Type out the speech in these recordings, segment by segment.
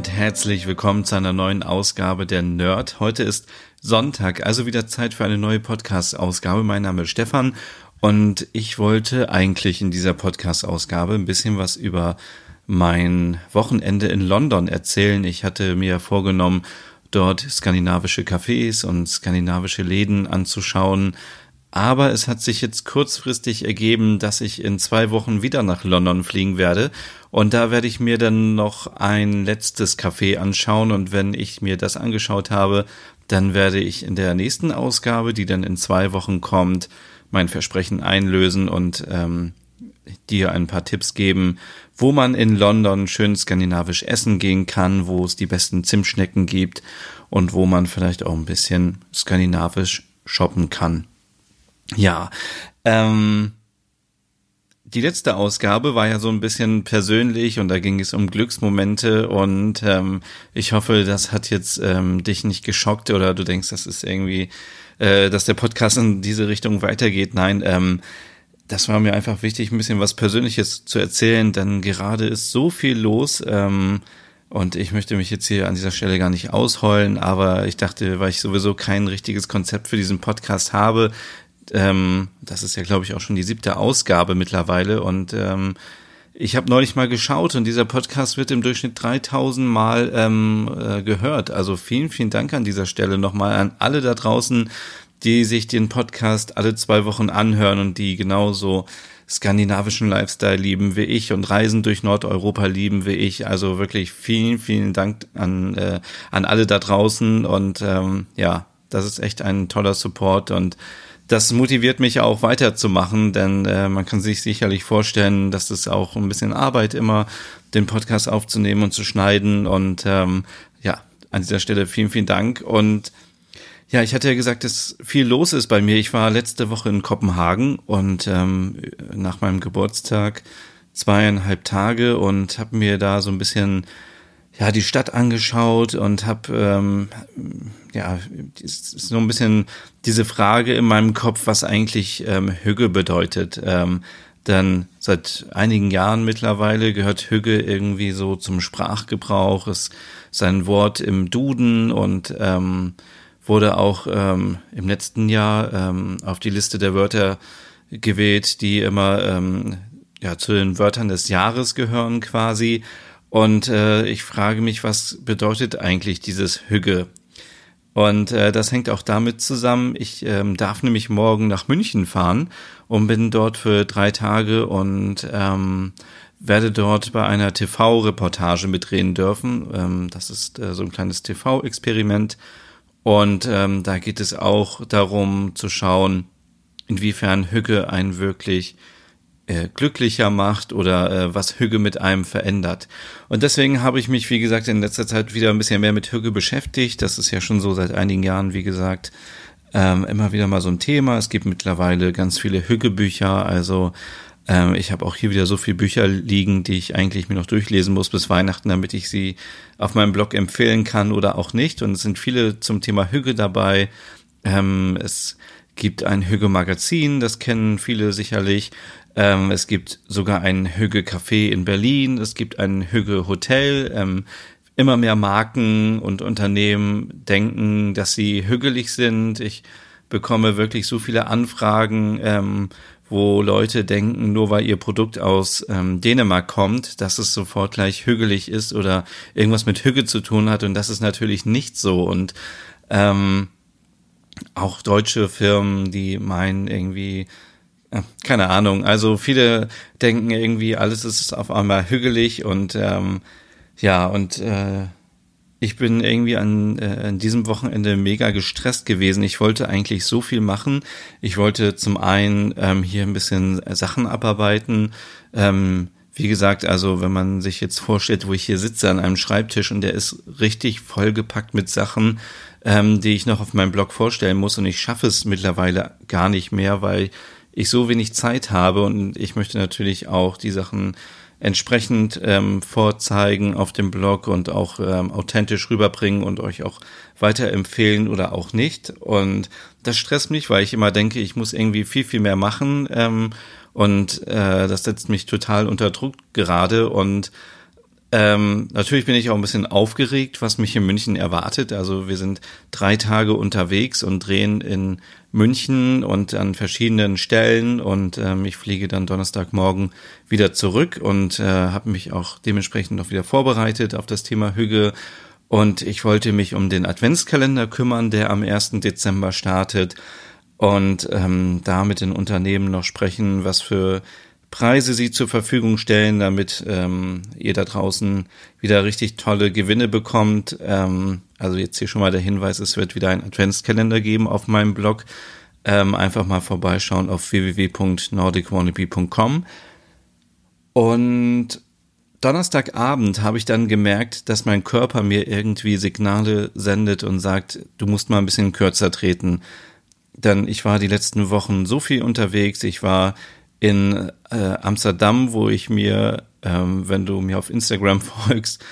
Und herzlich willkommen zu einer neuen Ausgabe der Nerd. Heute ist Sonntag, also wieder Zeit für eine neue Podcast-Ausgabe. Mein Name ist Stefan und ich wollte eigentlich in dieser Podcast-Ausgabe ein bisschen was über mein Wochenende in London erzählen. Ich hatte mir vorgenommen, dort skandinavische Cafés und skandinavische Läden anzuschauen, aber es hat sich jetzt kurzfristig ergeben, dass ich in zwei Wochen wieder nach London fliegen werde. Und da werde ich mir dann noch ein letztes Café anschauen. Und wenn ich mir das angeschaut habe, dann werde ich in der nächsten Ausgabe, die dann in zwei Wochen kommt, mein Versprechen einlösen und ähm, dir ein paar Tipps geben, wo man in London schön skandinavisch essen gehen kann, wo es die besten Zimtschnecken gibt und wo man vielleicht auch ein bisschen skandinavisch shoppen kann. Ja, ähm, die letzte Ausgabe war ja so ein bisschen persönlich und da ging es um Glücksmomente und ähm, ich hoffe, das hat jetzt ähm, dich nicht geschockt oder du denkst, das ist irgendwie, äh, dass der Podcast in diese Richtung weitergeht. Nein, ähm, das war mir einfach wichtig, ein bisschen was Persönliches zu erzählen, denn gerade ist so viel los. Ähm, und ich möchte mich jetzt hier an dieser Stelle gar nicht ausheulen, aber ich dachte, weil ich sowieso kein richtiges Konzept für diesen Podcast habe, ähm, das ist ja, glaube ich, auch schon die siebte Ausgabe mittlerweile. Und ähm, ich habe neulich mal geschaut und dieser Podcast wird im Durchschnitt 3000 Mal ähm, äh, gehört. Also vielen, vielen Dank an dieser Stelle nochmal an alle da draußen, die sich den Podcast alle zwei Wochen anhören und die genauso skandinavischen Lifestyle lieben wie ich und Reisen durch Nordeuropa lieben wie ich. Also wirklich vielen, vielen Dank an, äh, an alle da draußen und ähm, ja, das ist echt ein toller Support und das motiviert mich auch weiterzumachen, denn äh, man kann sich sicherlich vorstellen, dass es auch ein bisschen Arbeit immer, den Podcast aufzunehmen und zu schneiden. Und ähm, ja, an dieser Stelle vielen, vielen Dank. Und ja, ich hatte ja gesagt, dass viel los ist bei mir. Ich war letzte Woche in Kopenhagen und ähm, nach meinem Geburtstag zweieinhalb Tage und habe mir da so ein bisschen ja die Stadt angeschaut und habe ähm, ja so ein bisschen diese Frage in meinem Kopf, was eigentlich ähm, Hügge bedeutet. Ähm, denn seit einigen Jahren mittlerweile gehört Hügge irgendwie so zum Sprachgebrauch, ist sein Wort im Duden und ähm, wurde auch ähm, im letzten Jahr ähm, auf die Liste der Wörter gewählt, die immer ähm, ja zu den Wörtern des Jahres gehören quasi. Und äh, ich frage mich, was bedeutet eigentlich dieses Hügge? Und äh, das hängt auch damit zusammen, ich ähm, darf nämlich morgen nach München fahren und bin dort für drei Tage und ähm, werde dort bei einer TV-Reportage mitdrehen dürfen. Ähm, das ist äh, so ein kleines TV-Experiment. Und ähm, da geht es auch darum zu schauen, inwiefern Hügge ein wirklich äh, glücklicher macht oder äh, was Hügge mit einem verändert. Und deswegen habe ich mich, wie gesagt, in letzter Zeit wieder ein bisschen mehr mit Hügge beschäftigt. Das ist ja schon so seit einigen Jahren, wie gesagt, ähm, immer wieder mal so ein Thema. Es gibt mittlerweile ganz viele Hügge-Bücher, also ähm, ich habe auch hier wieder so viele Bücher liegen, die ich eigentlich mir noch durchlesen muss bis Weihnachten, damit ich sie auf meinem Blog empfehlen kann oder auch nicht. Und es sind viele zum Thema Hügge dabei. Ähm, es gibt ein Hügge-Magazin, das kennen viele sicherlich. Ähm, es gibt sogar ein Hügge Café in Berlin. Es gibt ein Hügge Hotel. Ähm, immer mehr Marken und Unternehmen denken, dass sie hügelig sind. Ich bekomme wirklich so viele Anfragen, ähm, wo Leute denken, nur weil ihr Produkt aus ähm, Dänemark kommt, dass es sofort gleich hügelig ist oder irgendwas mit Hügge zu tun hat. Und das ist natürlich nicht so. Und ähm, auch deutsche Firmen, die meinen irgendwie, keine Ahnung. Also viele denken irgendwie, alles ist auf einmal hügelig und ähm, ja, und äh, ich bin irgendwie an, äh, an diesem Wochenende mega gestresst gewesen. Ich wollte eigentlich so viel machen. Ich wollte zum einen ähm, hier ein bisschen Sachen abarbeiten, ähm, wie gesagt, also wenn man sich jetzt vorstellt, wo ich hier sitze an einem Schreibtisch und der ist richtig vollgepackt mit Sachen, ähm, die ich noch auf meinem Blog vorstellen muss und ich schaffe es mittlerweile gar nicht mehr, weil ich so wenig Zeit habe und ich möchte natürlich auch die Sachen entsprechend ähm, vorzeigen auf dem Blog und auch ähm, authentisch rüberbringen und euch auch weiterempfehlen oder auch nicht. Und das stresst mich, weil ich immer denke, ich muss irgendwie viel, viel mehr machen. Ähm, und äh, das setzt mich total unter Druck gerade. Und ähm, natürlich bin ich auch ein bisschen aufgeregt, was mich in München erwartet. Also wir sind drei Tage unterwegs und drehen in München und an verschiedenen Stellen und ähm, ich fliege dann Donnerstagmorgen wieder zurück und äh, habe mich auch dementsprechend noch wieder vorbereitet auf das Thema Hüge und ich wollte mich um den Adventskalender kümmern, der am 1. Dezember startet und ähm, da mit den Unternehmen noch sprechen, was für Preise sie zur Verfügung stellen, damit ähm, ihr da draußen wieder richtig tolle Gewinne bekommt. Ähm, also jetzt hier schon mal der Hinweis, es wird wieder ein Adventskalender geben auf meinem Blog. Ähm, einfach mal vorbeischauen auf www.nordicwannabe.com. Und Donnerstagabend habe ich dann gemerkt, dass mein Körper mir irgendwie Signale sendet und sagt, du musst mal ein bisschen kürzer treten. Denn ich war die letzten Wochen so viel unterwegs, ich war in äh, Amsterdam, wo ich mir, ähm, wenn du mir auf Instagram folgst,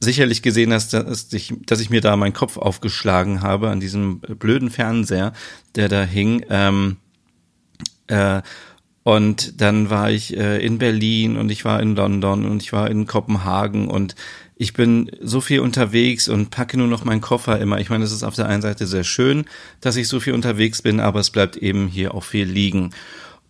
sicherlich gesehen hast, dass ich, dass ich mir da meinen Kopf aufgeschlagen habe an diesem blöden Fernseher, der da hing. Ähm, äh, und dann war ich äh, in Berlin und ich war in London und ich war in Kopenhagen und ich bin so viel unterwegs und packe nur noch meinen Koffer immer. Ich meine, es ist auf der einen Seite sehr schön, dass ich so viel unterwegs bin, aber es bleibt eben hier auch viel liegen.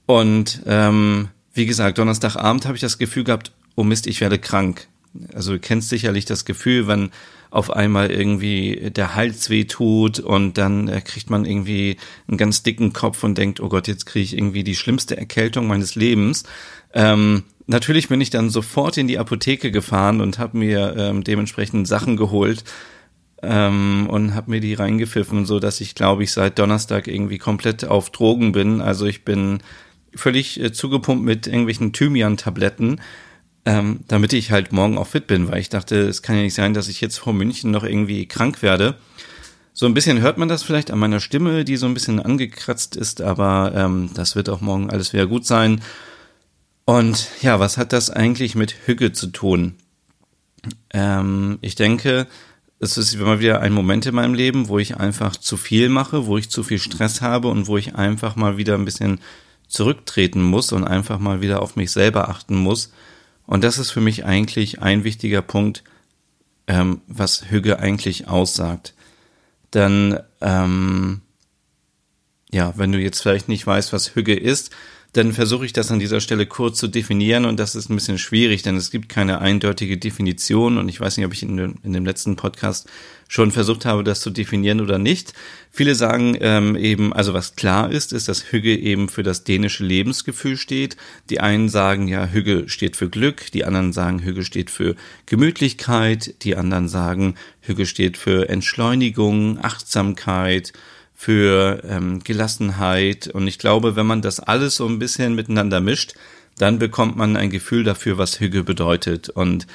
Und ähm, wie gesagt, Donnerstagabend habe ich das Gefühl gehabt, oh Mist, ich werde krank. Also du kennst sicherlich das Gefühl, wenn auf einmal irgendwie der Hals weh tut und dann äh, kriegt man irgendwie einen ganz dicken Kopf und denkt, oh Gott, jetzt kriege ich irgendwie die schlimmste Erkältung meines Lebens. Ähm, natürlich bin ich dann sofort in die Apotheke gefahren und habe mir ähm, dementsprechend Sachen geholt ähm, und habe mir die reingepfiffen, so dass ich glaube ich seit Donnerstag irgendwie komplett auf Drogen bin. Also ich bin völlig äh, zugepumpt mit irgendwelchen Thymian-Tabletten, ähm, damit ich halt morgen auch fit bin, weil ich dachte, es kann ja nicht sein, dass ich jetzt vor München noch irgendwie krank werde. So ein bisschen hört man das vielleicht an meiner Stimme, die so ein bisschen angekratzt ist, aber ähm, das wird auch morgen alles wieder gut sein. Und ja, was hat das eigentlich mit Hüge zu tun? Ähm, ich denke, es ist immer wieder ein Moment in meinem Leben, wo ich einfach zu viel mache, wo ich zu viel Stress habe und wo ich einfach mal wieder ein bisschen zurücktreten muss und einfach mal wieder auf mich selber achten muss. Und das ist für mich eigentlich ein wichtiger Punkt, ähm, was Hüge eigentlich aussagt. Denn ähm, ja, wenn du jetzt vielleicht nicht weißt, was Hüge ist, dann versuche ich das an dieser Stelle kurz zu definieren und das ist ein bisschen schwierig, denn es gibt keine eindeutige Definition und ich weiß nicht, ob ich in, dem, in dem letzten Podcast schon versucht habe, das zu definieren oder nicht. Viele sagen ähm, eben, also was klar ist, ist, dass Hügge eben für das dänische Lebensgefühl steht. Die einen sagen, ja, Hügge steht für Glück, die anderen sagen, Hügge steht für Gemütlichkeit, die anderen sagen, Hügge steht für Entschleunigung, Achtsamkeit, für ähm, Gelassenheit. Und ich glaube, wenn man das alles so ein bisschen miteinander mischt, dann bekommt man ein Gefühl dafür, was Hüge bedeutet. Und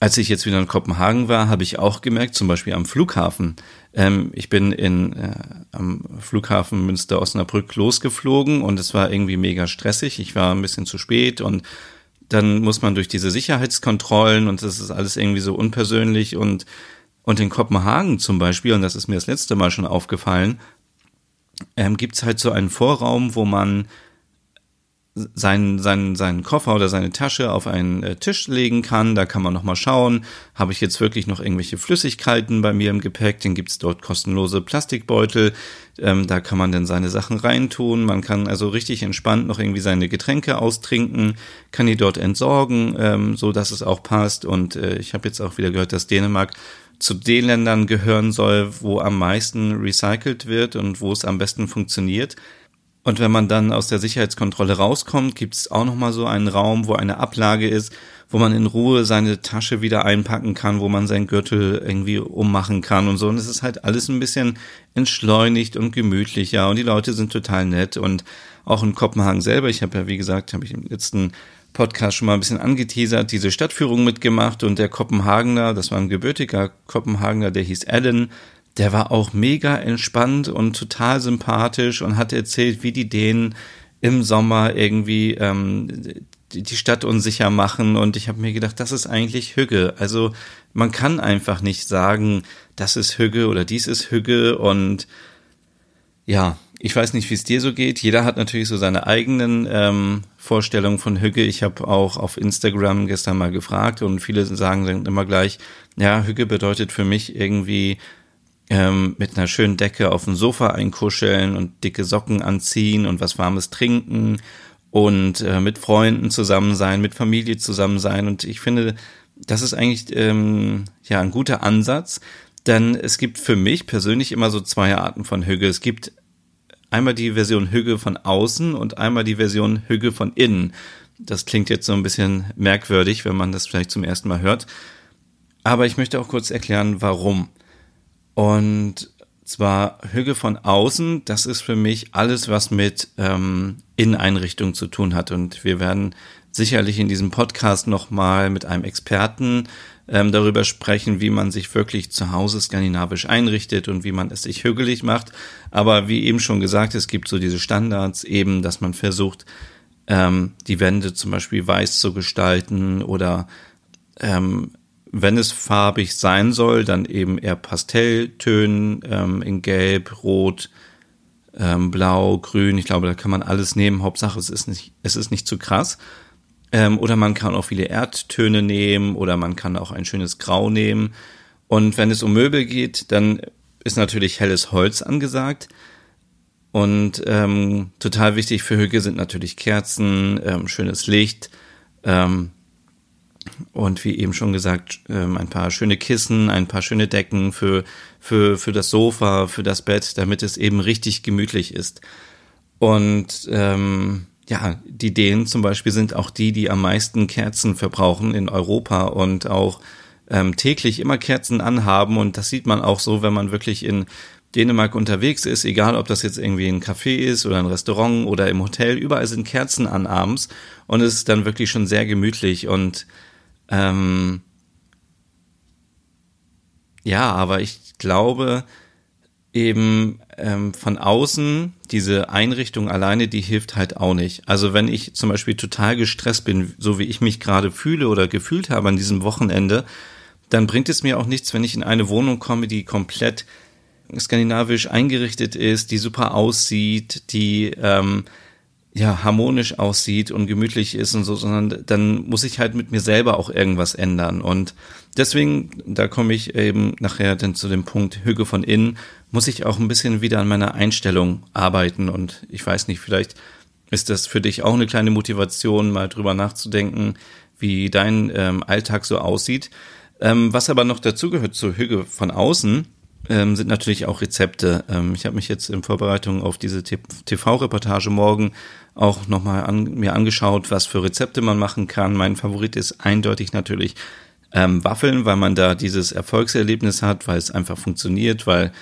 als ich jetzt wieder in Kopenhagen war, habe ich auch gemerkt, zum Beispiel am Flughafen. Ähm, ich bin in, äh, am Flughafen Münster-Osnabrück losgeflogen und es war irgendwie mega stressig. Ich war ein bisschen zu spät und dann muss man durch diese Sicherheitskontrollen und das ist alles irgendwie so unpersönlich und und in Kopenhagen zum Beispiel, und das ist mir das letzte Mal schon aufgefallen, ähm, gibt es halt so einen Vorraum, wo man seinen, seinen, seinen Koffer oder seine Tasche auf einen äh, Tisch legen kann. Da kann man nochmal schauen, habe ich jetzt wirklich noch irgendwelche Flüssigkeiten bei mir im Gepäck. Dann gibt's dort kostenlose Plastikbeutel. Ähm, da kann man dann seine Sachen reintun. Man kann also richtig entspannt noch irgendwie seine Getränke austrinken, kann die dort entsorgen, ähm, so dass es auch passt. Und äh, ich habe jetzt auch wieder gehört, dass Dänemark zu den Ländern gehören soll, wo am meisten recycelt wird und wo es am besten funktioniert. Und wenn man dann aus der Sicherheitskontrolle rauskommt, gibt es auch nochmal so einen Raum, wo eine Ablage ist, wo man in Ruhe seine Tasche wieder einpacken kann, wo man seinen Gürtel irgendwie ummachen kann und so. Und es ist halt alles ein bisschen entschleunigt und gemütlicher und die Leute sind total nett. Und auch in Kopenhagen selber, ich habe ja, wie gesagt, habe ich im letzten Podcast schon mal ein bisschen angeteasert, diese Stadtführung mitgemacht und der Kopenhagener, das war ein gebürtiger Kopenhagener, der hieß Alan, der war auch mega entspannt und total sympathisch und hat erzählt, wie die Dänen im Sommer irgendwie ähm, die Stadt unsicher machen und ich habe mir gedacht, das ist eigentlich Hügge. Also man kann einfach nicht sagen, das ist Hügge oder dies ist Hügge und ja, ich weiß nicht, wie es dir so geht. Jeder hat natürlich so seine eigenen ähm, Vorstellungen von Hügge. Ich habe auch auf Instagram gestern mal gefragt und viele sagen immer gleich, ja, Hügge bedeutet für mich irgendwie ähm, mit einer schönen Decke auf dem Sofa einkuscheln und dicke Socken anziehen und was Warmes trinken und äh, mit Freunden zusammen sein, mit Familie zusammen sein. Und ich finde, das ist eigentlich ähm, ja ein guter Ansatz, denn es gibt für mich persönlich immer so zwei Arten von Hügge. Es gibt einmal die Version Hügge von außen und einmal die Version Hügge von innen. Das klingt jetzt so ein bisschen merkwürdig, wenn man das vielleicht zum ersten Mal hört. Aber ich möchte auch kurz erklären, warum. Und zwar Hüge von außen, das ist für mich alles, was mit ähm, Inneneinrichtung zu tun hat. Und wir werden sicherlich in diesem Podcast nochmal mit einem Experten ähm, darüber sprechen, wie man sich wirklich zu Hause skandinavisch einrichtet und wie man es sich hügelig macht. Aber wie eben schon gesagt, es gibt so diese Standards eben, dass man versucht, ähm, die Wände zum Beispiel weiß zu gestalten oder ähm, wenn es farbig sein soll, dann eben eher Pastelltönen ähm, in Gelb, Rot, ähm, Blau, Grün. Ich glaube, da kann man alles nehmen. Hauptsache, es ist nicht, es ist nicht zu krass. Ähm, oder man kann auch viele Erdtöne nehmen oder man kann auch ein schönes Grau nehmen. Und wenn es um Möbel geht, dann ist natürlich helles Holz angesagt. Und ähm, total wichtig für Hüge sind natürlich Kerzen, ähm, schönes Licht, ähm, und wie eben schon gesagt, ähm, ein paar schöne Kissen, ein paar schöne Decken für, für, für das Sofa, für das Bett, damit es eben richtig gemütlich ist. Und ähm, ja, die Dänen zum Beispiel sind auch die, die am meisten Kerzen verbrauchen in Europa und auch ähm, täglich immer Kerzen anhaben. Und das sieht man auch so, wenn man wirklich in Dänemark unterwegs ist, egal ob das jetzt irgendwie ein Café ist oder ein Restaurant oder im Hotel, überall sind Kerzen an abends und es ist dann wirklich schon sehr gemütlich und ähm, ja, aber ich glaube eben ähm, von außen diese Einrichtung alleine, die hilft halt auch nicht. Also wenn ich zum Beispiel total gestresst bin, so wie ich mich gerade fühle oder gefühlt habe an diesem Wochenende, dann bringt es mir auch nichts, wenn ich in eine Wohnung komme, die komplett skandinavisch eingerichtet ist, die super aussieht, die ähm, ja, harmonisch aussieht und gemütlich ist und so, sondern dann muss ich halt mit mir selber auch irgendwas ändern. Und deswegen, da komme ich eben nachher dann zu dem Punkt Hüge von innen, muss ich auch ein bisschen wieder an meiner Einstellung arbeiten. Und ich weiß nicht, vielleicht ist das für dich auch eine kleine Motivation, mal drüber nachzudenken, wie dein ähm, Alltag so aussieht. Ähm, was aber noch dazugehört zur Hüge von außen, ähm, sind natürlich auch Rezepte. Ähm, ich habe mich jetzt in Vorbereitung auf diese TV-Reportage morgen auch nochmal an, mir angeschaut, was für Rezepte man machen kann. Mein Favorit ist eindeutig natürlich ähm, Waffeln, weil man da dieses Erfolgserlebnis hat, weil es einfach funktioniert, weil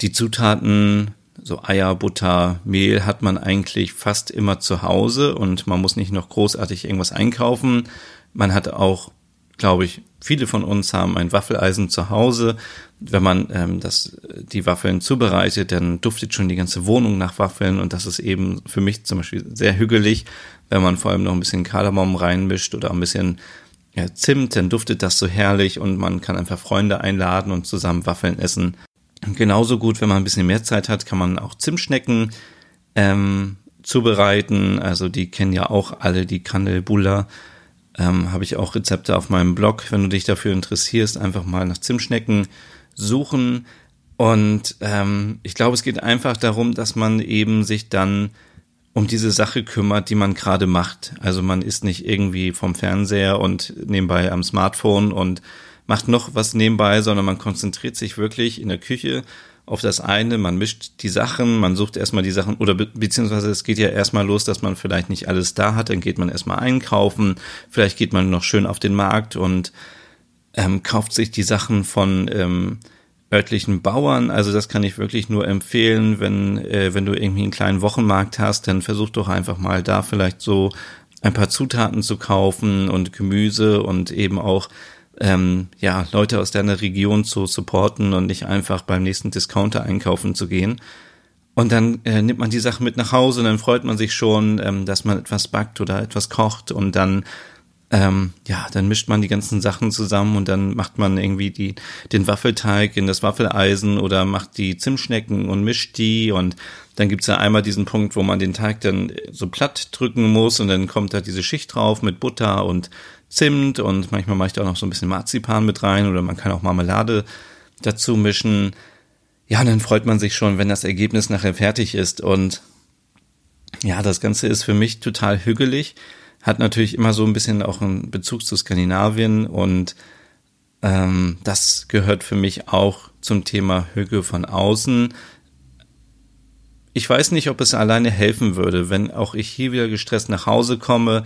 die Zutaten, so Eier, Butter, Mehl hat man eigentlich fast immer zu Hause und man muss nicht noch großartig irgendwas einkaufen. Man hat auch glaube ich, viele von uns haben ein Waffeleisen zu Hause. Wenn man ähm, das, die Waffeln zubereitet, dann duftet schon die ganze Wohnung nach Waffeln und das ist eben für mich zum Beispiel sehr hügelig, wenn man vor allem noch ein bisschen Kardamom reinmischt oder ein bisschen ja, Zimt, dann duftet das so herrlich und man kann einfach Freunde einladen und zusammen Waffeln essen. genauso gut, wenn man ein bisschen mehr Zeit hat, kann man auch Zimtschnecken ähm, zubereiten. Also die kennen ja auch alle die Kandelbulla ähm, habe ich auch Rezepte auf meinem Blog. Wenn du dich dafür interessierst, einfach mal nach Zimtschnecken suchen. Und ähm, ich glaube, es geht einfach darum, dass man eben sich dann um diese Sache kümmert, die man gerade macht. Also man ist nicht irgendwie vom Fernseher und nebenbei am Smartphone und macht noch was nebenbei, sondern man konzentriert sich wirklich in der Küche auf das eine, man mischt die Sachen, man sucht erstmal die Sachen, oder be beziehungsweise es geht ja erstmal los, dass man vielleicht nicht alles da hat, dann geht man erstmal einkaufen, vielleicht geht man noch schön auf den Markt und ähm, kauft sich die Sachen von ähm, örtlichen Bauern. Also das kann ich wirklich nur empfehlen, wenn, äh, wenn du irgendwie einen kleinen Wochenmarkt hast, dann versuch doch einfach mal da vielleicht so ein paar Zutaten zu kaufen und Gemüse und eben auch ähm, ja Leute aus deiner Region zu supporten und nicht einfach beim nächsten Discounter einkaufen zu gehen. Und dann äh, nimmt man die Sachen mit nach Hause und dann freut man sich schon, ähm, dass man etwas backt oder etwas kocht und dann ähm, ja, dann mischt man die ganzen Sachen zusammen und dann macht man irgendwie die, den Waffelteig in das Waffeleisen oder macht die Zimtschnecken und mischt die und dann gibt's ja einmal diesen Punkt, wo man den Teig dann so platt drücken muss und dann kommt da diese Schicht drauf mit Butter und Zimt und manchmal mache ich da auch noch so ein bisschen Marzipan mit rein oder man kann auch Marmelade dazu mischen. Ja, und dann freut man sich schon, wenn das Ergebnis nachher fertig ist und ja, das Ganze ist für mich total hügelig hat natürlich immer so ein bisschen auch einen Bezug zu Skandinavien und ähm, das gehört für mich auch zum Thema Hüge von außen. Ich weiß nicht, ob es alleine helfen würde, wenn auch ich hier wieder gestresst nach Hause komme.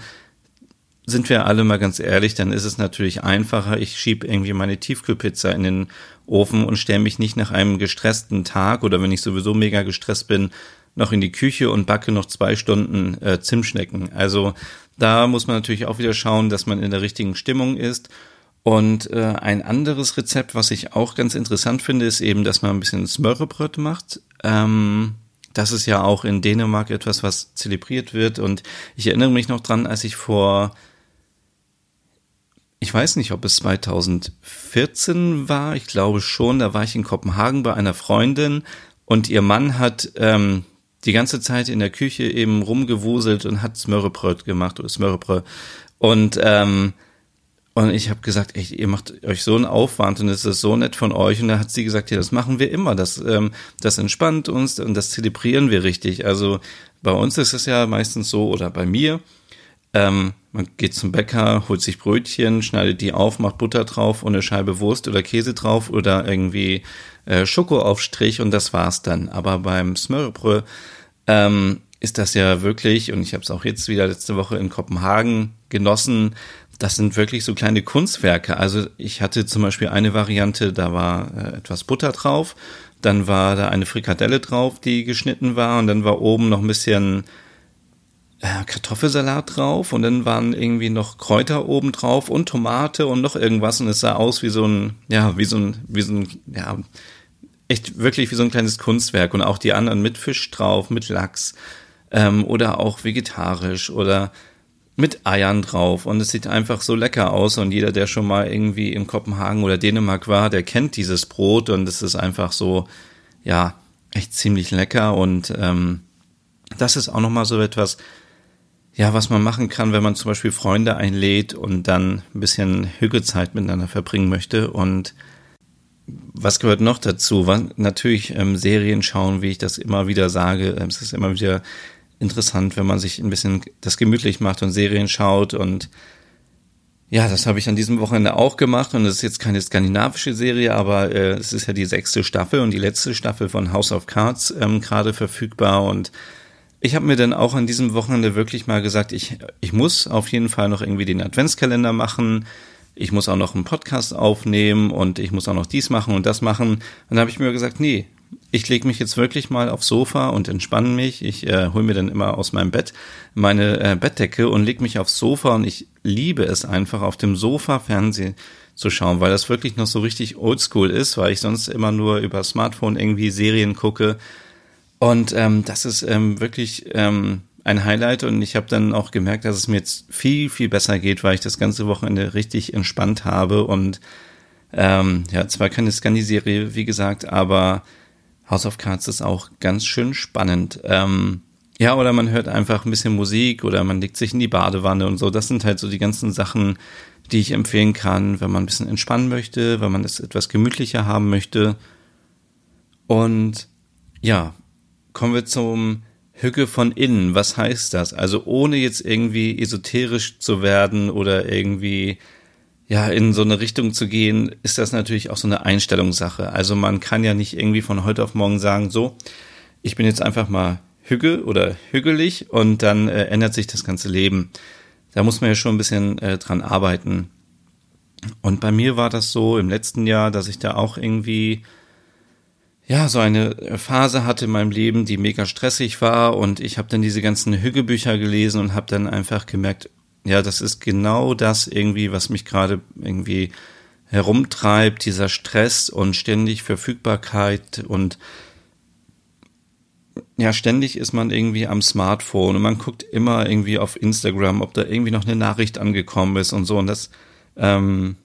Sind wir alle mal ganz ehrlich, dann ist es natürlich einfacher. Ich schiebe irgendwie meine Tiefkühlpizza in den Ofen und stelle mich nicht nach einem gestressten Tag oder wenn ich sowieso mega gestresst bin, noch in die Küche und backe noch zwei Stunden äh, Zimtschnecken. Also da muss man natürlich auch wieder schauen, dass man in der richtigen Stimmung ist. Und äh, ein anderes Rezept, was ich auch ganz interessant finde, ist eben, dass man ein bisschen Smørrebrød macht. Ähm, das ist ja auch in Dänemark etwas, was zelebriert wird. Und ich erinnere mich noch dran, als ich vor, ich weiß nicht, ob es 2014 war, ich glaube schon, da war ich in Kopenhagen bei einer Freundin und ihr Mann hat ähm, die ganze Zeit in der Küche eben rumgewuselt und hat Smörrebröt gemacht oder Smörrebröt. Und, ähm, und ich habe gesagt, echt, ihr macht euch so einen Aufwand und es ist so nett von euch. Und da hat sie gesagt, ja, das machen wir immer. Das, ähm, das entspannt uns und das zelebrieren wir richtig. Also bei uns ist es ja meistens so, oder bei mir, ähm, man geht zum Bäcker, holt sich Brötchen, schneidet die auf, macht Butter drauf und eine Scheibe Wurst oder Käse drauf oder irgendwie äh, Schokoaufstrich und das war's dann. Aber beim Smørrebrød ähm, ist das ja wirklich, und ich habe es auch jetzt wieder letzte Woche in Kopenhagen genossen, das sind wirklich so kleine Kunstwerke. Also ich hatte zum Beispiel eine Variante, da war äh, etwas Butter drauf, dann war da eine Frikadelle drauf, die geschnitten war, und dann war oben noch ein bisschen Kartoffelsalat drauf und dann waren irgendwie noch Kräuter oben drauf und Tomate und noch irgendwas und es sah aus wie so ein, ja, wie so ein, wie so ein, ja, echt wirklich wie so ein kleines Kunstwerk und auch die anderen mit Fisch drauf, mit Lachs ähm, oder auch vegetarisch oder mit Eiern drauf und es sieht einfach so lecker aus und jeder, der schon mal irgendwie in Kopenhagen oder Dänemark war, der kennt dieses Brot und es ist einfach so, ja, echt ziemlich lecker und ähm, das ist auch nochmal so etwas, ja, was man machen kann, wenn man zum Beispiel Freunde einlädt und dann ein bisschen Hügelzeit miteinander verbringen möchte und was gehört noch dazu? Natürlich ähm, Serien schauen, wie ich das immer wieder sage. Ähm, es ist immer wieder interessant, wenn man sich ein bisschen das gemütlich macht und Serien schaut. Und ja, das habe ich an diesem Wochenende auch gemacht. Und es ist jetzt keine skandinavische Serie, aber äh, es ist ja die sechste Staffel und die letzte Staffel von House of Cards ähm, gerade verfügbar. Und ich habe mir dann auch an diesem Wochenende wirklich mal gesagt, ich, ich muss auf jeden Fall noch irgendwie den Adventskalender machen ich muss auch noch einen Podcast aufnehmen und ich muss auch noch dies machen und das machen. Und dann habe ich mir gesagt, nee, ich lege mich jetzt wirklich mal aufs Sofa und entspanne mich. Ich äh, hole mir dann immer aus meinem Bett meine äh, Bettdecke und lege mich aufs Sofa und ich liebe es einfach auf dem Sofa Fernsehen zu schauen, weil das wirklich noch so richtig oldschool ist, weil ich sonst immer nur über Smartphone irgendwie Serien gucke. Und ähm, das ist ähm, wirklich ähm, ein Highlight und ich habe dann auch gemerkt, dass es mir jetzt viel, viel besser geht, weil ich das ganze Wochenende richtig entspannt habe und ähm, ja, zwar keine Scandi-Serie, wie gesagt, aber House of Cards ist auch ganz schön spannend. Ähm, ja, oder man hört einfach ein bisschen Musik oder man legt sich in die Badewanne und so. Das sind halt so die ganzen Sachen, die ich empfehlen kann, wenn man ein bisschen entspannen möchte, wenn man es etwas gemütlicher haben möchte. Und ja, kommen wir zum Hücke von innen, was heißt das? Also ohne jetzt irgendwie esoterisch zu werden oder irgendwie ja in so eine Richtung zu gehen, ist das natürlich auch so eine Einstellungssache. Also man kann ja nicht irgendwie von heute auf morgen sagen, so, ich bin jetzt einfach mal hügge oder hügelig und dann äh, ändert sich das ganze Leben. Da muss man ja schon ein bisschen äh, dran arbeiten. Und bei mir war das so im letzten Jahr, dass ich da auch irgendwie ja, so eine Phase hatte in meinem Leben, die mega stressig war und ich habe dann diese ganzen Hüggebücher gelesen und habe dann einfach gemerkt, ja, das ist genau das irgendwie, was mich gerade irgendwie herumtreibt, dieser Stress und ständig Verfügbarkeit und ja, ständig ist man irgendwie am Smartphone und man guckt immer irgendwie auf Instagram, ob da irgendwie noch eine Nachricht angekommen ist und so. Und das, ähm,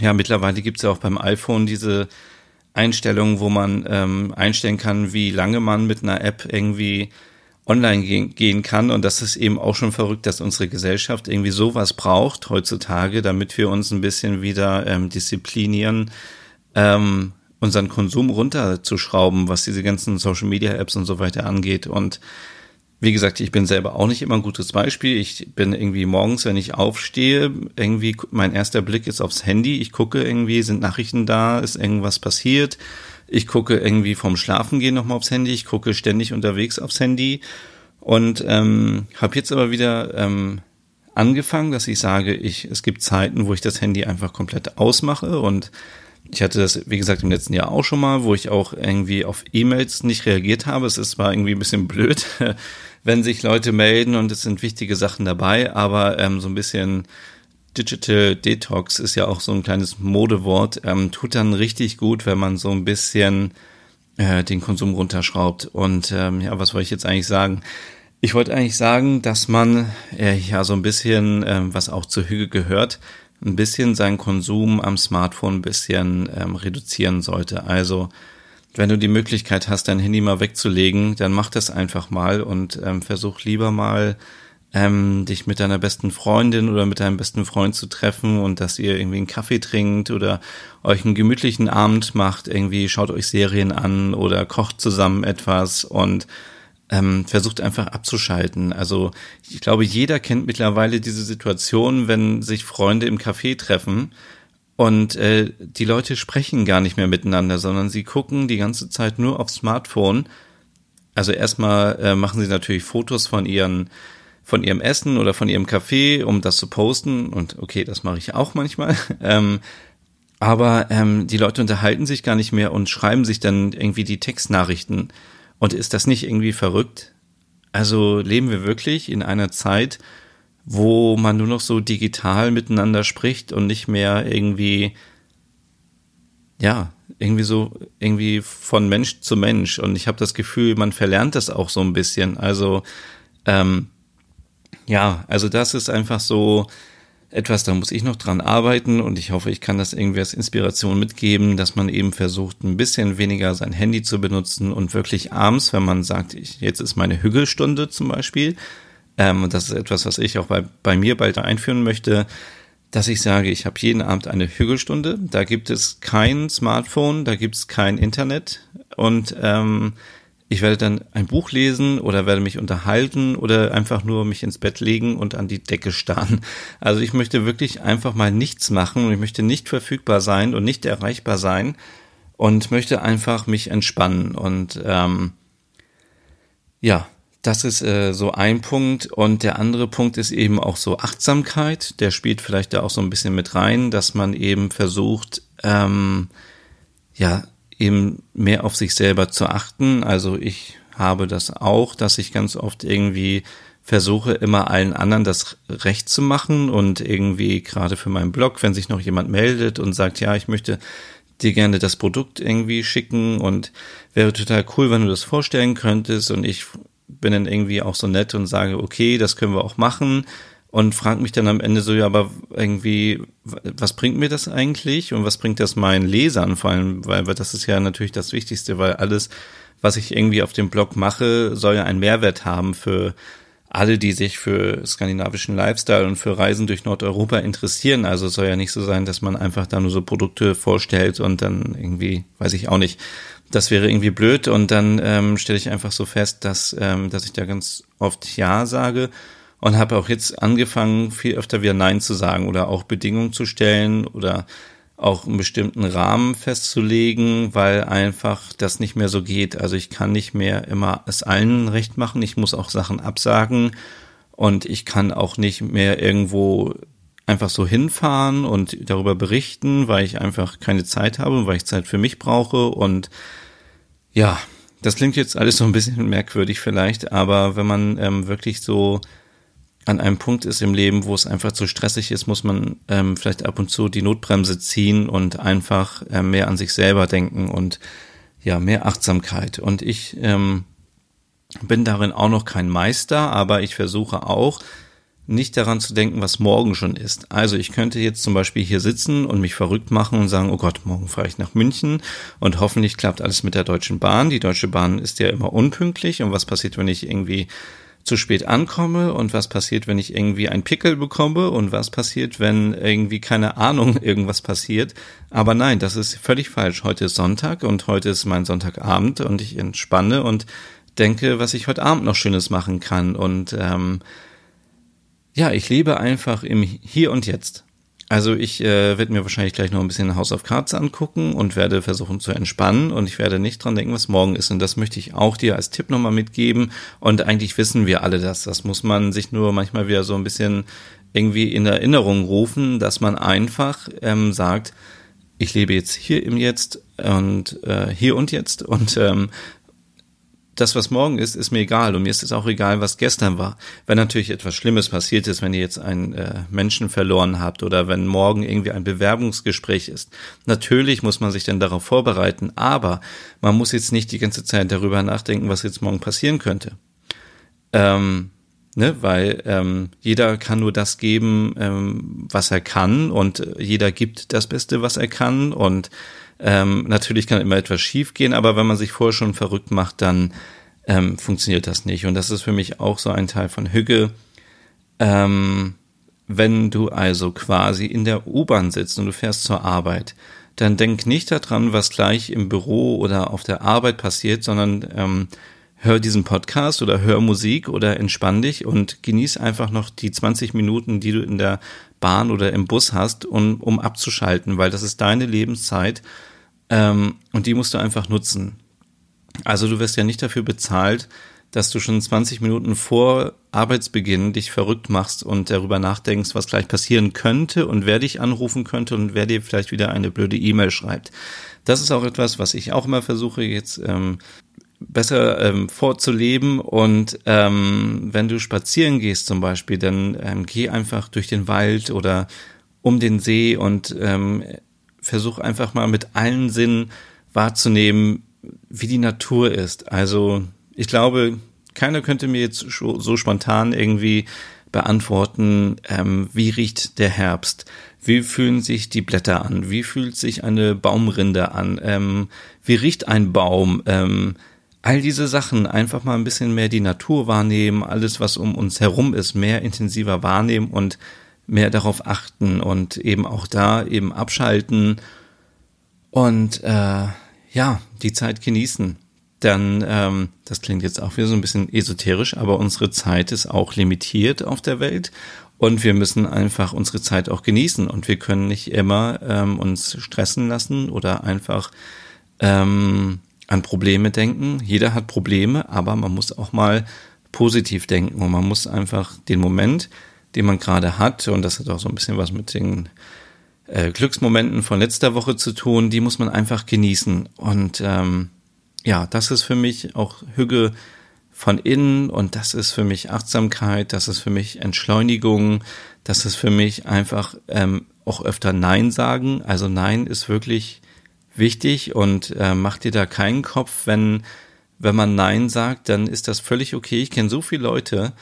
ja, mittlerweile gibt's ja auch beim iPhone diese Einstellungen, wo man ähm, einstellen kann, wie lange man mit einer App irgendwie online gehen, gehen kann. Und das ist eben auch schon verrückt, dass unsere Gesellschaft irgendwie sowas braucht heutzutage, damit wir uns ein bisschen wieder ähm, disziplinieren, ähm, unseren Konsum runterzuschrauben, was diese ganzen Social Media Apps und so weiter angeht. Und wie gesagt, ich bin selber auch nicht immer ein gutes Beispiel. Ich bin irgendwie morgens, wenn ich aufstehe, irgendwie mein erster Blick ist aufs Handy. Ich gucke irgendwie, sind Nachrichten da, ist irgendwas passiert. Ich gucke irgendwie vom Schlafengehen nochmal aufs Handy. Ich gucke ständig unterwegs aufs Handy und ähm, habe jetzt aber wieder ähm, angefangen, dass ich sage, ich es gibt Zeiten, wo ich das Handy einfach komplett ausmache und ich hatte das, wie gesagt, im letzten Jahr auch schon mal, wo ich auch irgendwie auf E-Mails nicht reagiert habe. Es zwar irgendwie ein bisschen blöd, wenn sich Leute melden und es sind wichtige Sachen dabei, aber ähm, so ein bisschen Digital Detox ist ja auch so ein kleines Modewort, ähm, tut dann richtig gut, wenn man so ein bisschen äh, den Konsum runterschraubt. Und ähm, ja, was wollte ich jetzt eigentlich sagen? Ich wollte eigentlich sagen, dass man äh, ja so ein bisschen, äh, was auch zur Hüge gehört, ein bisschen seinen Konsum am Smartphone ein bisschen ähm, reduzieren sollte. Also wenn du die Möglichkeit hast, dein Handy mal wegzulegen, dann mach das einfach mal und ähm, versuch lieber mal ähm, dich mit deiner besten Freundin oder mit deinem besten Freund zu treffen und dass ihr irgendwie einen Kaffee trinkt oder euch einen gemütlichen Abend macht, irgendwie schaut euch Serien an oder kocht zusammen etwas und ähm, versucht einfach abzuschalten. Also ich glaube, jeder kennt mittlerweile diese Situation, wenn sich Freunde im Café treffen und äh, die Leute sprechen gar nicht mehr miteinander, sondern sie gucken die ganze Zeit nur aufs Smartphone. Also erstmal äh, machen sie natürlich Fotos von ihren von ihrem Essen oder von ihrem Kaffee, um das zu posten. Und okay, das mache ich auch manchmal. Ähm, aber ähm, die Leute unterhalten sich gar nicht mehr und schreiben sich dann irgendwie die Textnachrichten. Und ist das nicht irgendwie verrückt? Also leben wir wirklich in einer Zeit, wo man nur noch so digital miteinander spricht und nicht mehr irgendwie, ja, irgendwie so, irgendwie von Mensch zu Mensch. Und ich habe das Gefühl, man verlernt das auch so ein bisschen. Also, ähm, ja, also das ist einfach so etwas, da muss ich noch dran arbeiten und ich hoffe, ich kann das irgendwie als Inspiration mitgeben, dass man eben versucht, ein bisschen weniger sein Handy zu benutzen und wirklich abends, wenn man sagt, ich, jetzt ist meine Hügelstunde zum Beispiel, ähm, und das ist etwas, was ich auch bei, bei mir bald einführen möchte, dass ich sage, ich habe jeden Abend eine Hügelstunde. Da gibt es kein Smartphone, da gibt es kein Internet und ähm, ich werde dann ein Buch lesen oder werde mich unterhalten oder einfach nur mich ins Bett legen und an die Decke starren. Also ich möchte wirklich einfach mal nichts machen und ich möchte nicht verfügbar sein und nicht erreichbar sein und möchte einfach mich entspannen und ähm, ja, das ist äh, so ein Punkt. Und der andere Punkt ist eben auch so Achtsamkeit. Der spielt vielleicht da auch so ein bisschen mit rein, dass man eben versucht, ähm, ja, eben mehr auf sich selber zu achten. Also ich habe das auch, dass ich ganz oft irgendwie versuche, immer allen anderen das recht zu machen und irgendwie gerade für meinen Blog, wenn sich noch jemand meldet und sagt, ja, ich möchte dir gerne das Produkt irgendwie schicken und wäre total cool, wenn du das vorstellen könntest und ich bin dann irgendwie auch so nett und sage, okay, das können wir auch machen. Und frage mich dann am Ende so, ja, aber irgendwie, was bringt mir das eigentlich? Und was bringt das meinen Lesern vor allem, weil, weil das ist ja natürlich das Wichtigste, weil alles, was ich irgendwie auf dem Blog mache, soll ja einen Mehrwert haben für alle, die sich für skandinavischen Lifestyle und für Reisen durch Nordeuropa interessieren. Also es soll ja nicht so sein, dass man einfach da nur so Produkte vorstellt und dann irgendwie, weiß ich auch nicht, das wäre irgendwie blöd und dann ähm, stelle ich einfach so fest, dass, ähm, dass ich da ganz oft Ja sage und habe auch jetzt angefangen, viel öfter wieder Nein zu sagen oder auch Bedingungen zu stellen oder auch einen bestimmten Rahmen festzulegen, weil einfach das nicht mehr so geht. Also ich kann nicht mehr immer es allen recht machen. Ich muss auch Sachen absagen und ich kann auch nicht mehr irgendwo einfach so hinfahren und darüber berichten, weil ich einfach keine Zeit habe, weil ich Zeit für mich brauche und Ja, das klingt jetzt alles so ein bisschen merkwürdig vielleicht, aber wenn man ähm, wirklich so an einem Punkt ist im Leben, wo es einfach zu stressig ist, muss man ähm, vielleicht ab und zu die Notbremse ziehen und einfach äh, mehr an sich selber denken und ja, mehr Achtsamkeit. Und ich ähm, bin darin auch noch kein Meister, aber ich versuche auch, nicht daran zu denken, was morgen schon ist. Also ich könnte jetzt zum Beispiel hier sitzen und mich verrückt machen und sagen, oh Gott, morgen fahre ich nach München und hoffentlich klappt alles mit der Deutschen Bahn. Die Deutsche Bahn ist ja immer unpünktlich und was passiert, wenn ich irgendwie zu spät ankomme und was passiert, wenn ich irgendwie ein Pickel bekomme und was passiert, wenn irgendwie keine Ahnung irgendwas passiert. Aber nein, das ist völlig falsch. Heute ist Sonntag und heute ist mein Sonntagabend und ich entspanne und denke, was ich heute Abend noch Schönes machen kann und ähm, ja, ich lebe einfach im Hier und Jetzt. Also ich äh, werde mir wahrscheinlich gleich noch ein bisschen House of Cards angucken und werde versuchen zu entspannen und ich werde nicht dran denken, was morgen ist. Und das möchte ich auch dir als Tipp nochmal mitgeben. Und eigentlich wissen wir alle das. Das muss man sich nur manchmal wieder so ein bisschen irgendwie in Erinnerung rufen, dass man einfach ähm, sagt, ich lebe jetzt hier im Jetzt und äh, hier und jetzt und ähm, das, was morgen ist, ist mir egal. Und mir ist es auch egal, was gestern war. Wenn natürlich etwas Schlimmes passiert ist, wenn ihr jetzt einen äh, Menschen verloren habt oder wenn morgen irgendwie ein Bewerbungsgespräch ist. Natürlich muss man sich dann darauf vorbereiten, aber man muss jetzt nicht die ganze Zeit darüber nachdenken, was jetzt morgen passieren könnte. Ähm, ne, weil ähm, jeder kann nur das geben, ähm, was er kann und jeder gibt das Beste, was er kann und ähm, natürlich kann immer etwas schiefgehen, aber wenn man sich vorher schon verrückt macht, dann ähm, funktioniert das nicht. Und das ist für mich auch so ein Teil von Hügge. Ähm, wenn du also quasi in der U-Bahn sitzt und du fährst zur Arbeit, dann denk nicht daran, was gleich im Büro oder auf der Arbeit passiert, sondern ähm, hör diesen Podcast oder hör Musik oder entspann dich und genieß einfach noch die 20 Minuten, die du in der Bahn oder im Bus hast, um, um abzuschalten, weil das ist deine Lebenszeit ähm, und die musst du einfach nutzen. Also du wirst ja nicht dafür bezahlt, dass du schon 20 Minuten vor Arbeitsbeginn dich verrückt machst und darüber nachdenkst, was gleich passieren könnte und wer dich anrufen könnte und wer dir vielleicht wieder eine blöde E-Mail schreibt. Das ist auch etwas, was ich auch immer versuche jetzt ähm, besser ähm, vorzuleben. Und ähm, wenn du spazieren gehst zum Beispiel, dann ähm, geh einfach durch den Wald oder um den See und ähm, versuch einfach mal mit allen Sinnen wahrzunehmen, wie die Natur ist. Also ich glaube, keiner könnte mir jetzt so spontan irgendwie beantworten, ähm, wie riecht der Herbst, wie fühlen sich die Blätter an, wie fühlt sich eine Baumrinde an, ähm, wie riecht ein Baum, ähm, all diese Sachen einfach mal ein bisschen mehr die Natur wahrnehmen, alles was um uns herum ist, mehr intensiver wahrnehmen und mehr darauf achten und eben auch da eben abschalten und äh, ja, die Zeit genießen. Dann, ähm, das klingt jetzt auch wieder so ein bisschen esoterisch, aber unsere Zeit ist auch limitiert auf der Welt und wir müssen einfach unsere Zeit auch genießen und wir können nicht immer ähm, uns stressen lassen oder einfach ähm, an Probleme denken. Jeder hat Probleme, aber man muss auch mal positiv denken und man muss einfach den Moment, den man gerade hat, und das hat auch so ein bisschen was mit den äh, Glücksmomenten von letzter Woche zu tun, die muss man einfach genießen. Und ähm, ja, das ist für mich auch Hüge von innen. Und das ist für mich Achtsamkeit, das ist für mich Entschleunigung, das ist für mich einfach ähm, auch öfter Nein sagen. Also Nein ist wirklich wichtig. Und äh, mach dir da keinen Kopf, wenn wenn man Nein sagt, dann ist das völlig okay. Ich kenne so viele Leute,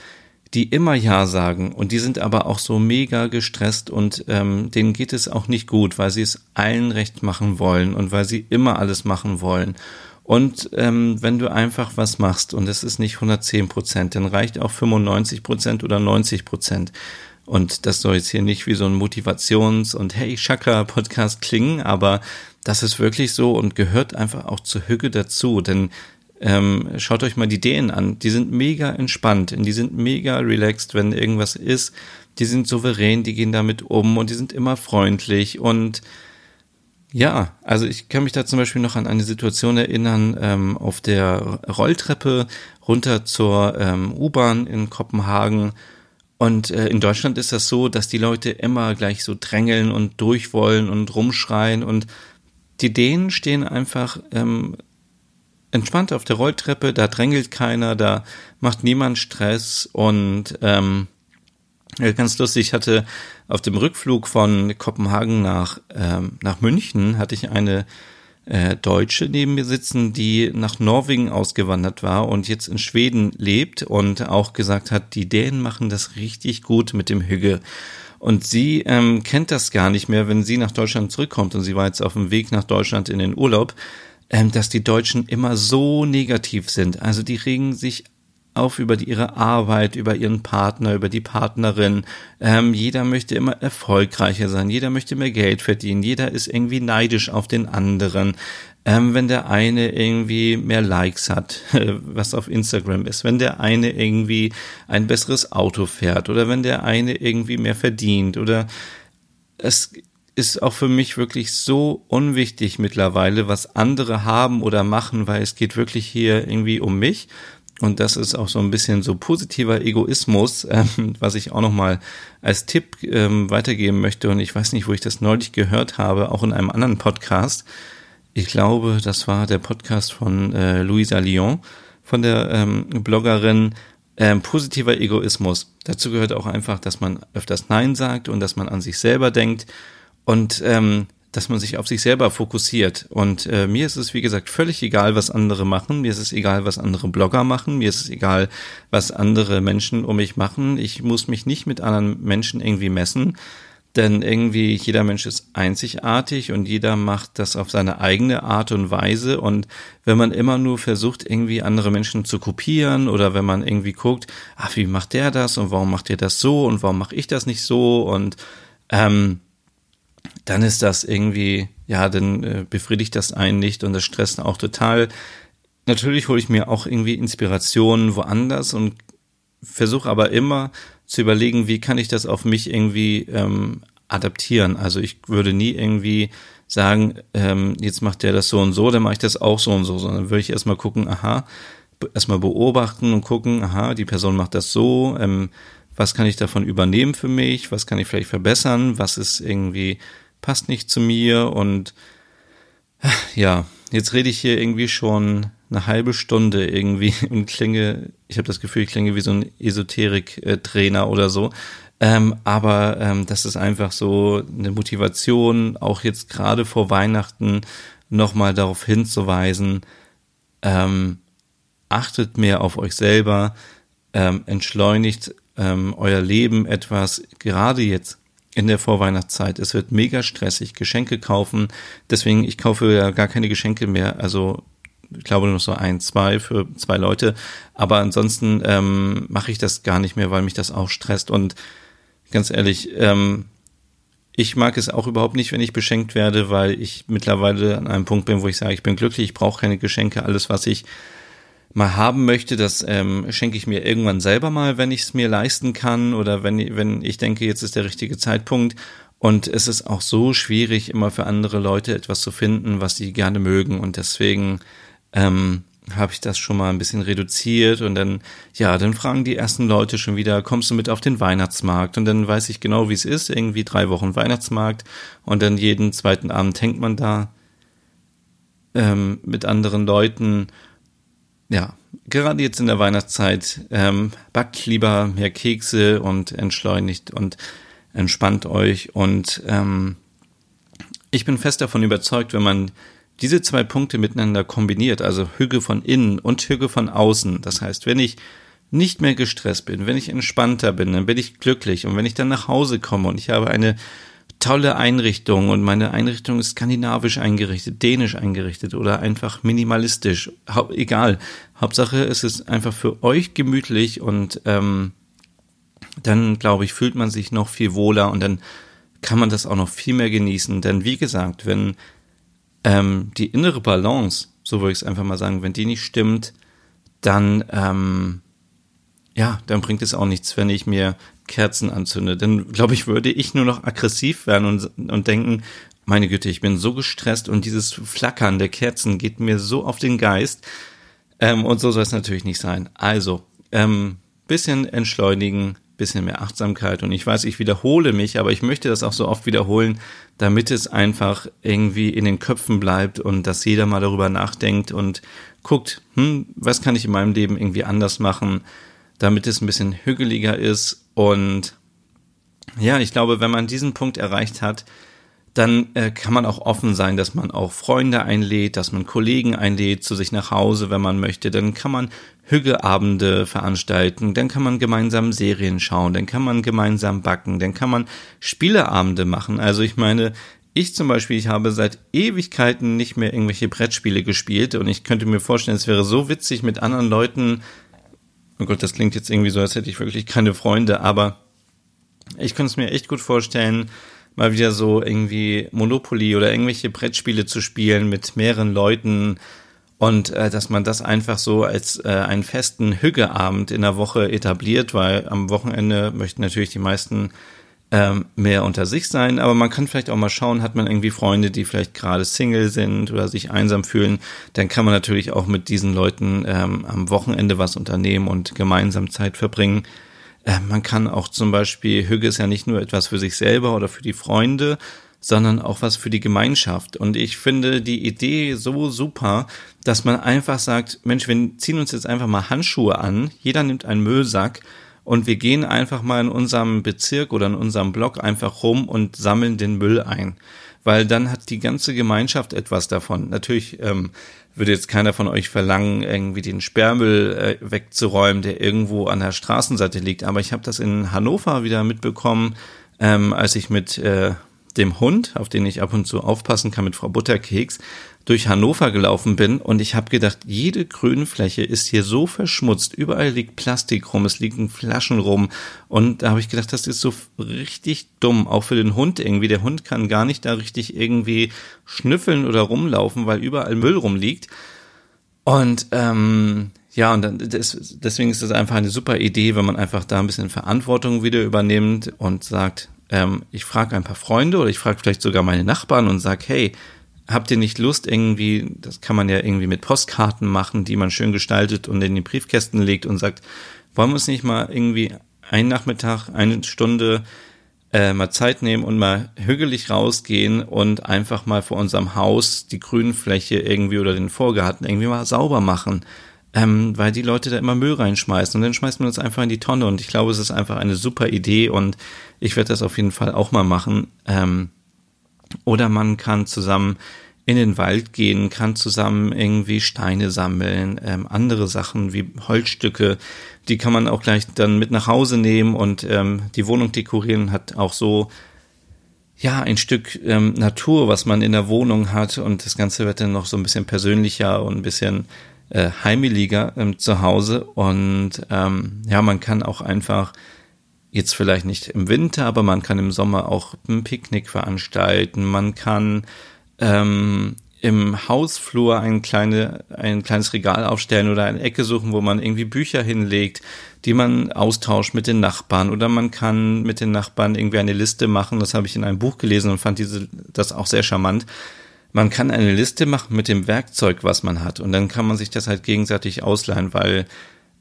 die immer Ja sagen und die sind aber auch so mega gestresst und ähm, denen geht es auch nicht gut, weil sie es allen recht machen wollen und weil sie immer alles machen wollen. Und ähm, wenn du einfach was machst und es ist nicht 110 Prozent, dann reicht auch 95 Prozent oder 90 Prozent. Und das soll jetzt hier nicht wie so ein Motivations- und Hey Chakra-Podcast klingen, aber das ist wirklich so und gehört einfach auch zur Hüge dazu. Denn ähm, schaut euch mal die Dänen an. Die sind mega entspannt und die sind mega relaxed, wenn irgendwas ist. Die sind souverän, die gehen damit um und die sind immer freundlich und ja, also ich kann mich da zum Beispiel noch an eine Situation erinnern, ähm, auf der Rolltreppe runter zur ähm, U-Bahn in Kopenhagen. Und äh, in Deutschland ist das so, dass die Leute immer gleich so drängeln und durchwollen und rumschreien. Und die Dänen stehen einfach ähm, entspannt auf der Rolltreppe, da drängelt keiner, da macht niemand Stress und ähm, ganz lustig, ich hatte auf dem Rückflug von Kopenhagen nach, ähm, nach München, hatte ich eine äh, Deutsche neben mir sitzen, die nach Norwegen ausgewandert war und jetzt in Schweden lebt und auch gesagt hat, die Dänen machen das richtig gut mit dem Hügge. Und sie ähm, kennt das gar nicht mehr, wenn sie nach Deutschland zurückkommt und sie war jetzt auf dem Weg nach Deutschland in den Urlaub, dass die Deutschen immer so negativ sind. Also die regen sich auf über die, ihre Arbeit, über ihren Partner, über die Partnerin. Ähm, jeder möchte immer erfolgreicher sein, jeder möchte mehr Geld verdienen, jeder ist irgendwie neidisch auf den anderen. Ähm, wenn der eine irgendwie mehr Likes hat, was auf Instagram ist, wenn der eine irgendwie ein besseres Auto fährt oder wenn der eine irgendwie mehr verdient oder es ist auch für mich wirklich so unwichtig mittlerweile, was andere haben oder machen, weil es geht wirklich hier irgendwie um mich und das ist auch so ein bisschen so positiver Egoismus, ähm, was ich auch nochmal als Tipp ähm, weitergeben möchte. Und ich weiß nicht, wo ich das neulich gehört habe, auch in einem anderen Podcast. Ich glaube, das war der Podcast von äh, Louisa Lyon, von der ähm, Bloggerin ähm, positiver Egoismus. Dazu gehört auch einfach, dass man öfters Nein sagt und dass man an sich selber denkt. Und ähm, dass man sich auf sich selber fokussiert. Und äh, mir ist es, wie gesagt, völlig egal, was andere machen. Mir ist es egal, was andere Blogger machen. Mir ist es egal, was andere Menschen um mich machen. Ich muss mich nicht mit anderen Menschen irgendwie messen. Denn irgendwie jeder Mensch ist einzigartig und jeder macht das auf seine eigene Art und Weise. Und wenn man immer nur versucht, irgendwie andere Menschen zu kopieren oder wenn man irgendwie guckt, ach, wie macht der das und warum macht der das so und warum mache ich das nicht so und ähm, dann ist das irgendwie, ja, dann äh, befriedigt das einen nicht und das stresst auch total. Natürlich hole ich mir auch irgendwie Inspirationen woanders und versuche aber immer zu überlegen, wie kann ich das auf mich irgendwie ähm, adaptieren. Also ich würde nie irgendwie sagen, ähm, jetzt macht der das so und so, dann mache ich das auch so und so, sondern würde ich erstmal gucken, aha, erstmal beobachten und gucken, aha, die Person macht das so, ähm, was kann ich davon übernehmen für mich, was kann ich vielleicht verbessern, was ist irgendwie passt nicht zu mir und ja, jetzt rede ich hier irgendwie schon eine halbe Stunde irgendwie und klinge, ich habe das Gefühl, ich klinge wie so ein Esoterik-Trainer oder so. Ähm, aber ähm, das ist einfach so eine Motivation, auch jetzt gerade vor Weihnachten nochmal darauf hinzuweisen, ähm, achtet mehr auf euch selber, ähm, entschleunigt ähm, euer Leben etwas, gerade jetzt in der Vorweihnachtszeit. Es wird mega stressig, Geschenke kaufen. Deswegen, ich kaufe ja gar keine Geschenke mehr. Also ich glaube nur so ein, zwei für zwei Leute. Aber ansonsten ähm, mache ich das gar nicht mehr, weil mich das auch stresst. Und ganz ehrlich, ähm, ich mag es auch überhaupt nicht, wenn ich beschenkt werde, weil ich mittlerweile an einem Punkt bin, wo ich sage, ich bin glücklich, ich brauche keine Geschenke. Alles, was ich mal haben möchte, das ähm, schenke ich mir irgendwann selber mal, wenn ich es mir leisten kann oder wenn, wenn ich denke, jetzt ist der richtige Zeitpunkt. Und es ist auch so schwierig, immer für andere Leute etwas zu finden, was sie gerne mögen. Und deswegen ähm, habe ich das schon mal ein bisschen reduziert und dann, ja, dann fragen die ersten Leute schon wieder, kommst du mit auf den Weihnachtsmarkt? Und dann weiß ich genau, wie es ist, irgendwie drei Wochen Weihnachtsmarkt und dann jeden zweiten Abend hängt man da ähm, mit anderen Leuten ja, gerade jetzt in der Weihnachtszeit ähm, backt lieber mehr Kekse und entschleunigt und entspannt euch. Und ähm, ich bin fest davon überzeugt, wenn man diese zwei Punkte miteinander kombiniert, also Hüge von innen und Hüge von außen, das heißt, wenn ich nicht mehr gestresst bin, wenn ich entspannter bin, dann bin ich glücklich und wenn ich dann nach Hause komme und ich habe eine tolle Einrichtung und meine Einrichtung ist skandinavisch eingerichtet, dänisch eingerichtet oder einfach minimalistisch. Ha egal. Hauptsache es ist einfach für euch gemütlich und ähm, dann, glaube ich, fühlt man sich noch viel wohler und dann kann man das auch noch viel mehr genießen. Denn wie gesagt, wenn ähm, die innere Balance, so würde ich es einfach mal sagen, wenn die nicht stimmt, dann ähm, ja, dann bringt es auch nichts, wenn ich mir Kerzen anzünde. Dann, glaube ich, würde ich nur noch aggressiv werden und, und denken, meine Güte, ich bin so gestresst und dieses Flackern der Kerzen geht mir so auf den Geist. Ähm, und so soll es natürlich nicht sein. Also, ähm, bisschen entschleunigen, bisschen mehr Achtsamkeit. Und ich weiß, ich wiederhole mich, aber ich möchte das auch so oft wiederholen, damit es einfach irgendwie in den Köpfen bleibt und dass jeder mal darüber nachdenkt und guckt, hm, was kann ich in meinem Leben irgendwie anders machen, damit es ein bisschen hügeliger ist. Und ja, ich glaube, wenn man diesen Punkt erreicht hat, dann äh, kann man auch offen sein, dass man auch Freunde einlädt, dass man Kollegen einlädt zu sich nach Hause, wenn man möchte. Dann kann man Hügeabende veranstalten, dann kann man gemeinsam Serien schauen, dann kann man gemeinsam backen, dann kann man Spieleabende machen. Also ich meine, ich zum Beispiel, ich habe seit Ewigkeiten nicht mehr irgendwelche Brettspiele gespielt und ich könnte mir vorstellen, es wäre so witzig mit anderen Leuten. Oh Gott, das klingt jetzt irgendwie so, als hätte ich wirklich keine Freunde, aber ich könnte es mir echt gut vorstellen, mal wieder so irgendwie Monopoly oder irgendwelche Brettspiele zu spielen mit mehreren Leuten und äh, dass man das einfach so als äh, einen festen Hüggeabend in der Woche etabliert, weil am Wochenende möchten natürlich die meisten ähm, mehr unter sich sein, aber man kann vielleicht auch mal schauen, hat man irgendwie Freunde, die vielleicht gerade Single sind oder sich einsam fühlen, dann kann man natürlich auch mit diesen Leuten ähm, am Wochenende was unternehmen und gemeinsam Zeit verbringen. Äh, man kann auch zum Beispiel, Hüge ist ja nicht nur etwas für sich selber oder für die Freunde, sondern auch was für die Gemeinschaft. Und ich finde die Idee so super, dass man einfach sagt, Mensch, wir ziehen uns jetzt einfach mal Handschuhe an, jeder nimmt einen Müllsack und wir gehen einfach mal in unserem Bezirk oder in unserem Block einfach rum und sammeln den Müll ein. Weil dann hat die ganze Gemeinschaft etwas davon. Natürlich ähm, würde jetzt keiner von euch verlangen, irgendwie den Sperrmüll äh, wegzuräumen, der irgendwo an der Straßenseite liegt. Aber ich habe das in Hannover wieder mitbekommen, ähm, als ich mit äh, dem Hund, auf den ich ab und zu aufpassen kann, mit Frau Butterkeks, durch Hannover gelaufen bin und ich habe gedacht, jede Grünfläche ist hier so verschmutzt, überall liegt Plastik rum, es liegen Flaschen rum und da habe ich gedacht, das ist so richtig dumm, auch für den Hund irgendwie. Der Hund kann gar nicht da richtig irgendwie schnüffeln oder rumlaufen, weil überall Müll rumliegt. Und ähm, ja, und dann, das, deswegen ist es einfach eine super Idee, wenn man einfach da ein bisschen Verantwortung wieder übernimmt und sagt, ähm, ich frage ein paar Freunde oder ich frage vielleicht sogar meine Nachbarn und sage, hey, habt ihr nicht Lust irgendwie, das kann man ja irgendwie mit Postkarten machen, die man schön gestaltet und in die Briefkästen legt und sagt, wollen wir uns nicht mal irgendwie einen Nachmittag, eine Stunde äh, mal Zeit nehmen und mal hügelig rausgehen und einfach mal vor unserem Haus die Grünfläche irgendwie oder den Vorgarten irgendwie mal sauber machen. Ähm, weil die Leute da immer Müll reinschmeißen und dann schmeißt man das einfach in die Tonne und ich glaube, es ist einfach eine super Idee und ich werde das auf jeden Fall auch mal machen. Ähm, oder man kann zusammen in den Wald gehen, kann zusammen irgendwie Steine sammeln, ähm, andere Sachen wie Holzstücke, die kann man auch gleich dann mit nach Hause nehmen und ähm, die Wohnung dekorieren. Hat auch so ja ein Stück ähm, Natur, was man in der Wohnung hat. Und das Ganze wird dann noch so ein bisschen persönlicher und ein bisschen äh, heimeliger ähm, zu Hause. Und ähm, ja man kann auch einfach jetzt vielleicht nicht im Winter, aber man kann im Sommer auch ein Picknick veranstalten. Man kann ähm, im Hausflur ein, kleine, ein kleines Regal aufstellen oder eine Ecke suchen, wo man irgendwie Bücher hinlegt, die man austauscht mit den Nachbarn. Oder man kann mit den Nachbarn irgendwie eine Liste machen. Das habe ich in einem Buch gelesen und fand diese, das auch sehr charmant. Man kann eine Liste machen mit dem Werkzeug, was man hat. Und dann kann man sich das halt gegenseitig ausleihen, weil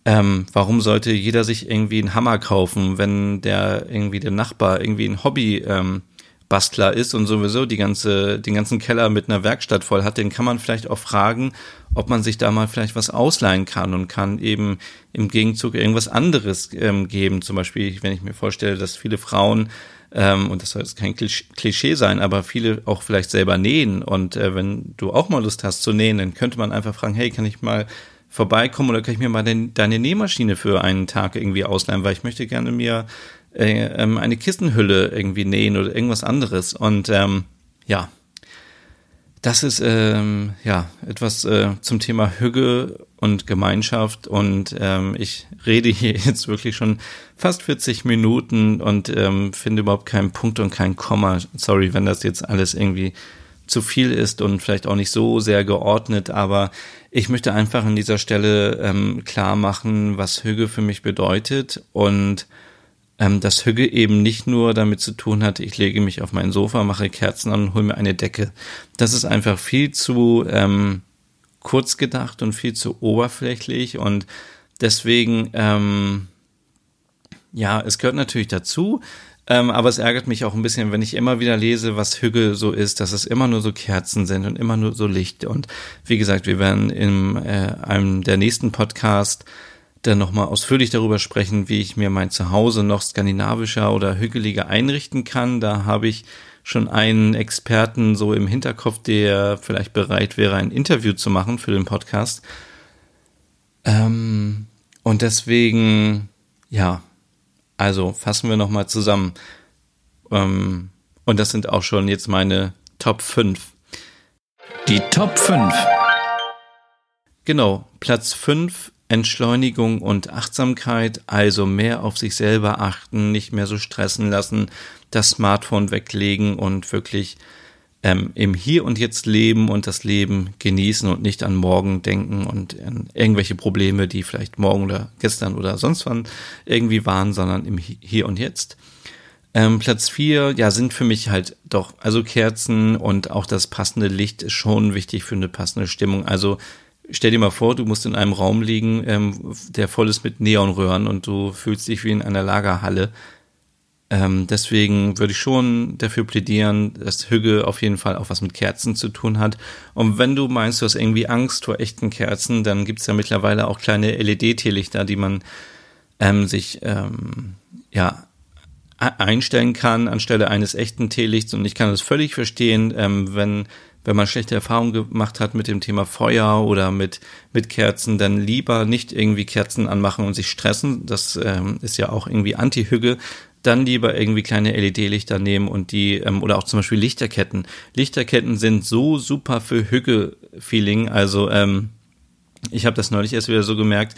ähm, warum sollte jeder sich irgendwie einen Hammer kaufen, wenn der irgendwie der Nachbar irgendwie ein Hobby ähm, Bastler ist und sowieso die ganze, den ganzen Keller mit einer Werkstatt voll hat, den kann man vielleicht auch fragen, ob man sich da mal vielleicht was ausleihen kann und kann eben im Gegenzug irgendwas anderes ähm, geben. Zum Beispiel, wenn ich mir vorstelle, dass viele Frauen ähm, und das soll jetzt kein Klischee sein, aber viele auch vielleicht selber nähen. Und äh, wenn du auch mal Lust hast zu nähen, dann könnte man einfach fragen, hey, kann ich mal vorbeikommen oder kann ich mir mal den, deine Nähmaschine für einen Tag irgendwie ausleihen, weil ich möchte gerne mir äh, ähm, eine Kissenhülle irgendwie nähen oder irgendwas anderes. Und ähm, ja, das ist ähm, ja etwas äh, zum Thema Hüge und Gemeinschaft und ähm, ich rede hier jetzt wirklich schon fast 40 Minuten und ähm, finde überhaupt keinen Punkt und kein Komma. Sorry, wenn das jetzt alles irgendwie zu viel ist und vielleicht auch nicht so sehr geordnet, aber ich möchte einfach an dieser Stelle ähm, klar machen, was Hüge für mich bedeutet und ähm, dass Hüge eben nicht nur damit zu tun hat, ich lege mich auf mein Sofa, mache Kerzen an und hole mir eine Decke. Das ist einfach viel zu ähm, kurz gedacht und viel zu oberflächlich und deswegen ähm, ja, es gehört natürlich dazu. Ähm, aber es ärgert mich auch ein bisschen, wenn ich immer wieder lese, was Hügge so ist, dass es immer nur so Kerzen sind und immer nur so Licht. Und wie gesagt, wir werden in äh, einem der nächsten Podcast dann nochmal ausführlich darüber sprechen, wie ich mir mein Zuhause noch skandinavischer oder hügeliger einrichten kann. Da habe ich schon einen Experten so im Hinterkopf, der vielleicht bereit wäre, ein Interview zu machen für den Podcast. Ähm, und deswegen, ja, also fassen wir nochmal zusammen. Ähm, und das sind auch schon jetzt meine Top 5. Die Top 5. Genau, Platz 5 Entschleunigung und Achtsamkeit, also mehr auf sich selber achten, nicht mehr so stressen lassen, das Smartphone weglegen und wirklich ähm, im Hier und Jetzt leben und das Leben genießen und nicht an morgen denken und an irgendwelche Probleme, die vielleicht morgen oder gestern oder sonst wann irgendwie waren, sondern im Hier und Jetzt. Ähm, Platz vier, ja, sind für mich halt doch, also Kerzen und auch das passende Licht ist schon wichtig für eine passende Stimmung. Also stell dir mal vor, du musst in einem Raum liegen, ähm, der voll ist mit Neonröhren und du fühlst dich wie in einer Lagerhalle. Ähm, deswegen würde ich schon dafür plädieren, dass Hügge auf jeden Fall auch was mit Kerzen zu tun hat. Und wenn du meinst, du hast irgendwie Angst vor echten Kerzen, dann gibt's ja mittlerweile auch kleine LED-Teelichter, die man ähm, sich ähm, ja einstellen kann anstelle eines echten Teelichts. Und ich kann das völlig verstehen, ähm, wenn wenn man schlechte Erfahrungen gemacht hat mit dem Thema Feuer oder mit, mit Kerzen, dann lieber nicht irgendwie Kerzen anmachen und sich stressen. Das ähm, ist ja auch irgendwie Anti-Hügge, dann lieber irgendwie kleine LED-Lichter nehmen und die, ähm, oder auch zum Beispiel Lichterketten. Lichterketten sind so super für Hügge-Feeling. Also ähm, ich habe das neulich erst wieder so gemerkt,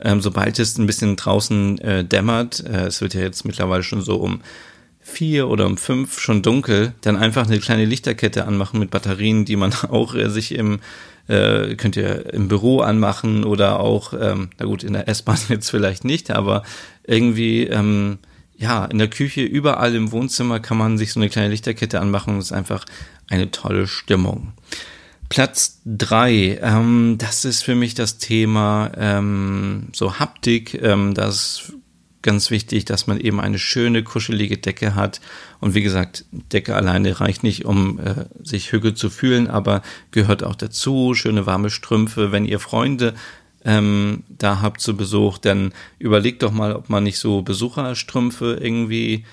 ähm, sobald es ein bisschen draußen äh, dämmert, äh, es wird ja jetzt mittlerweile schon so um vier oder um fünf schon dunkel, dann einfach eine kleine Lichterkette anmachen mit Batterien, die man auch äh, sich im äh, könnt ihr im Büro anmachen oder auch, ähm, na gut, in der S-Bahn jetzt vielleicht nicht, aber irgendwie ähm, ja, in der Küche, überall im Wohnzimmer kann man sich so eine kleine Lichterkette anmachen und ist einfach eine tolle Stimmung. Platz drei, ähm, das ist für mich das Thema ähm, so Haptik. Ähm, das ist ganz wichtig, dass man eben eine schöne, kuschelige Decke hat. Und wie gesagt, Decke alleine reicht nicht, um äh, sich hügel zu fühlen, aber gehört auch dazu. Schöne warme Strümpfe. Wenn ihr Freunde ähm, da habt zu Besuch, dann überlegt doch mal, ob man nicht so Besucherstrümpfe irgendwie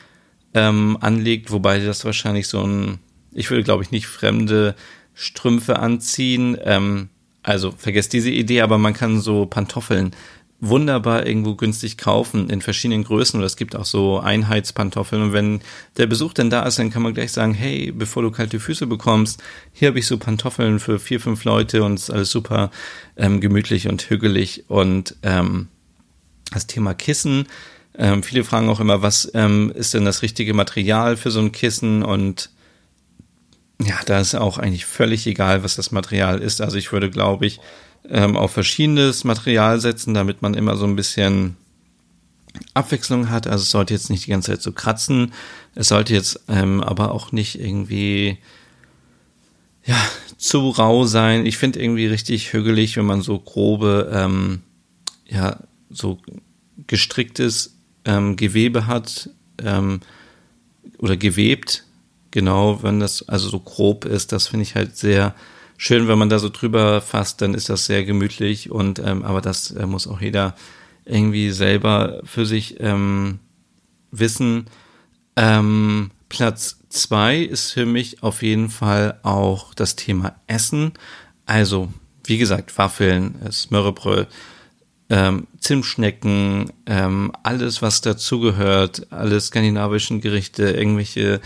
ähm, anlegt, wobei das wahrscheinlich so ein, ich würde glaube ich nicht fremde Strümpfe anziehen. Ähm, also vergesst diese Idee, aber man kann so Pantoffeln wunderbar irgendwo günstig kaufen in verschiedenen Größen. Oder es gibt auch so Einheitspantoffeln. Und wenn der Besuch dann da ist, dann kann man gleich sagen, hey, bevor du kalte Füße bekommst, hier habe ich so Pantoffeln für vier, fünf Leute und es ist alles super ähm, gemütlich und hügelig. Und ähm, das Thema Kissen, ähm, viele fragen auch immer, was ähm, ist denn das richtige Material für so ein Kissen? Und ja, da ist auch eigentlich völlig egal, was das Material ist. Also ich würde, glaube ich, ähm, auf verschiedenes Material setzen, damit man immer so ein bisschen Abwechslung hat. Also es sollte jetzt nicht die ganze Zeit so kratzen. Es sollte jetzt ähm, aber auch nicht irgendwie ja zu rau sein. Ich finde irgendwie richtig hügelig, wenn man so grobe ähm, ja so gestricktes ähm, Gewebe hat ähm, oder gewebt. Genau, wenn das also so grob ist, das finde ich halt sehr schön, wenn man da so drüber fasst, dann ist das sehr gemütlich und ähm, aber das äh, muss auch jeder irgendwie selber für sich ähm, wissen. Ähm, Platz zwei ist für mich auf jeden Fall auch das Thema Essen. Also, wie gesagt, Waffeln, Smörrebröt, ähm, Zimtschnecken, ähm, alles, was dazugehört, alle skandinavischen Gerichte, irgendwelche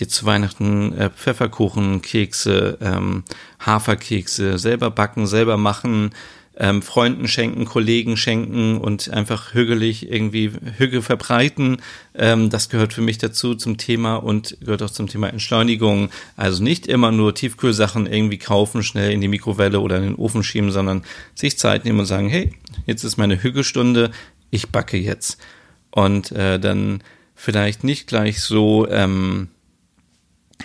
jetzt zu Weihnachten äh, Pfefferkuchen, Kekse, ähm, Haferkekse, selber backen, selber machen, ähm, Freunden schenken, Kollegen schenken und einfach hügelig irgendwie Hüge verbreiten. Ähm, das gehört für mich dazu zum Thema und gehört auch zum Thema Entschleunigung. Also nicht immer nur Tiefkühlsachen irgendwie kaufen, schnell in die Mikrowelle oder in den Ofen schieben, sondern sich Zeit nehmen und sagen, hey, jetzt ist meine Hügestunde, ich backe jetzt. Und äh, dann vielleicht nicht gleich so ähm,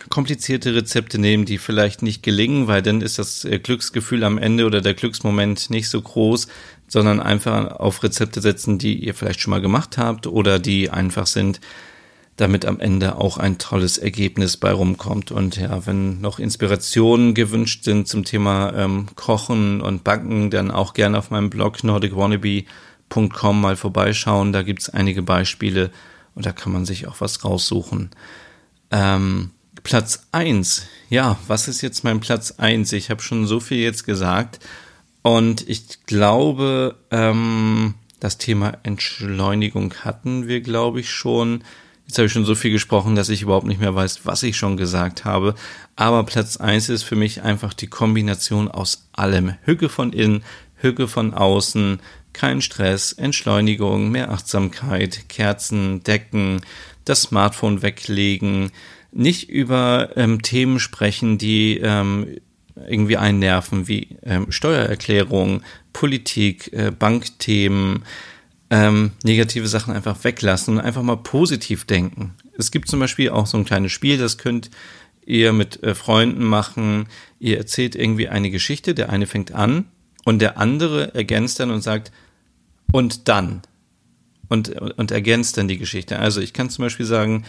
komplizierte Rezepte nehmen, die vielleicht nicht gelingen, weil dann ist das äh, Glücksgefühl am Ende oder der Glücksmoment nicht so groß, sondern einfach auf Rezepte setzen, die ihr vielleicht schon mal gemacht habt oder die einfach sind, damit am Ende auch ein tolles Ergebnis bei rumkommt. Und ja, wenn noch Inspirationen gewünscht sind zum Thema ähm, Kochen und Backen, dann auch gerne auf meinem Blog nordicwannabe.com mal vorbeischauen. Da gibt's einige Beispiele und da kann man sich auch was raussuchen. Ähm, Platz eins, Ja, was ist jetzt mein Platz eins? Ich habe schon so viel jetzt gesagt. Und ich glaube, ähm, das Thema Entschleunigung hatten wir, glaube ich, schon. Jetzt habe ich schon so viel gesprochen, dass ich überhaupt nicht mehr weiß, was ich schon gesagt habe. Aber Platz eins ist für mich einfach die Kombination aus allem. Hücke von innen, Hücke von außen, kein Stress, Entschleunigung, mehr Achtsamkeit, Kerzen, Decken, das Smartphone weglegen, nicht über ähm, Themen sprechen, die ähm, irgendwie einnerven, wie ähm, Steuererklärung, Politik, äh, Bankthemen, ähm, negative Sachen einfach weglassen und einfach mal positiv denken. Es gibt zum Beispiel auch so ein kleines Spiel, das könnt ihr mit äh, Freunden machen. Ihr erzählt irgendwie eine Geschichte, der eine fängt an und der andere ergänzt dann und sagt, und dann. Und, und ergänzt dann die Geschichte. Also ich kann zum Beispiel sagen,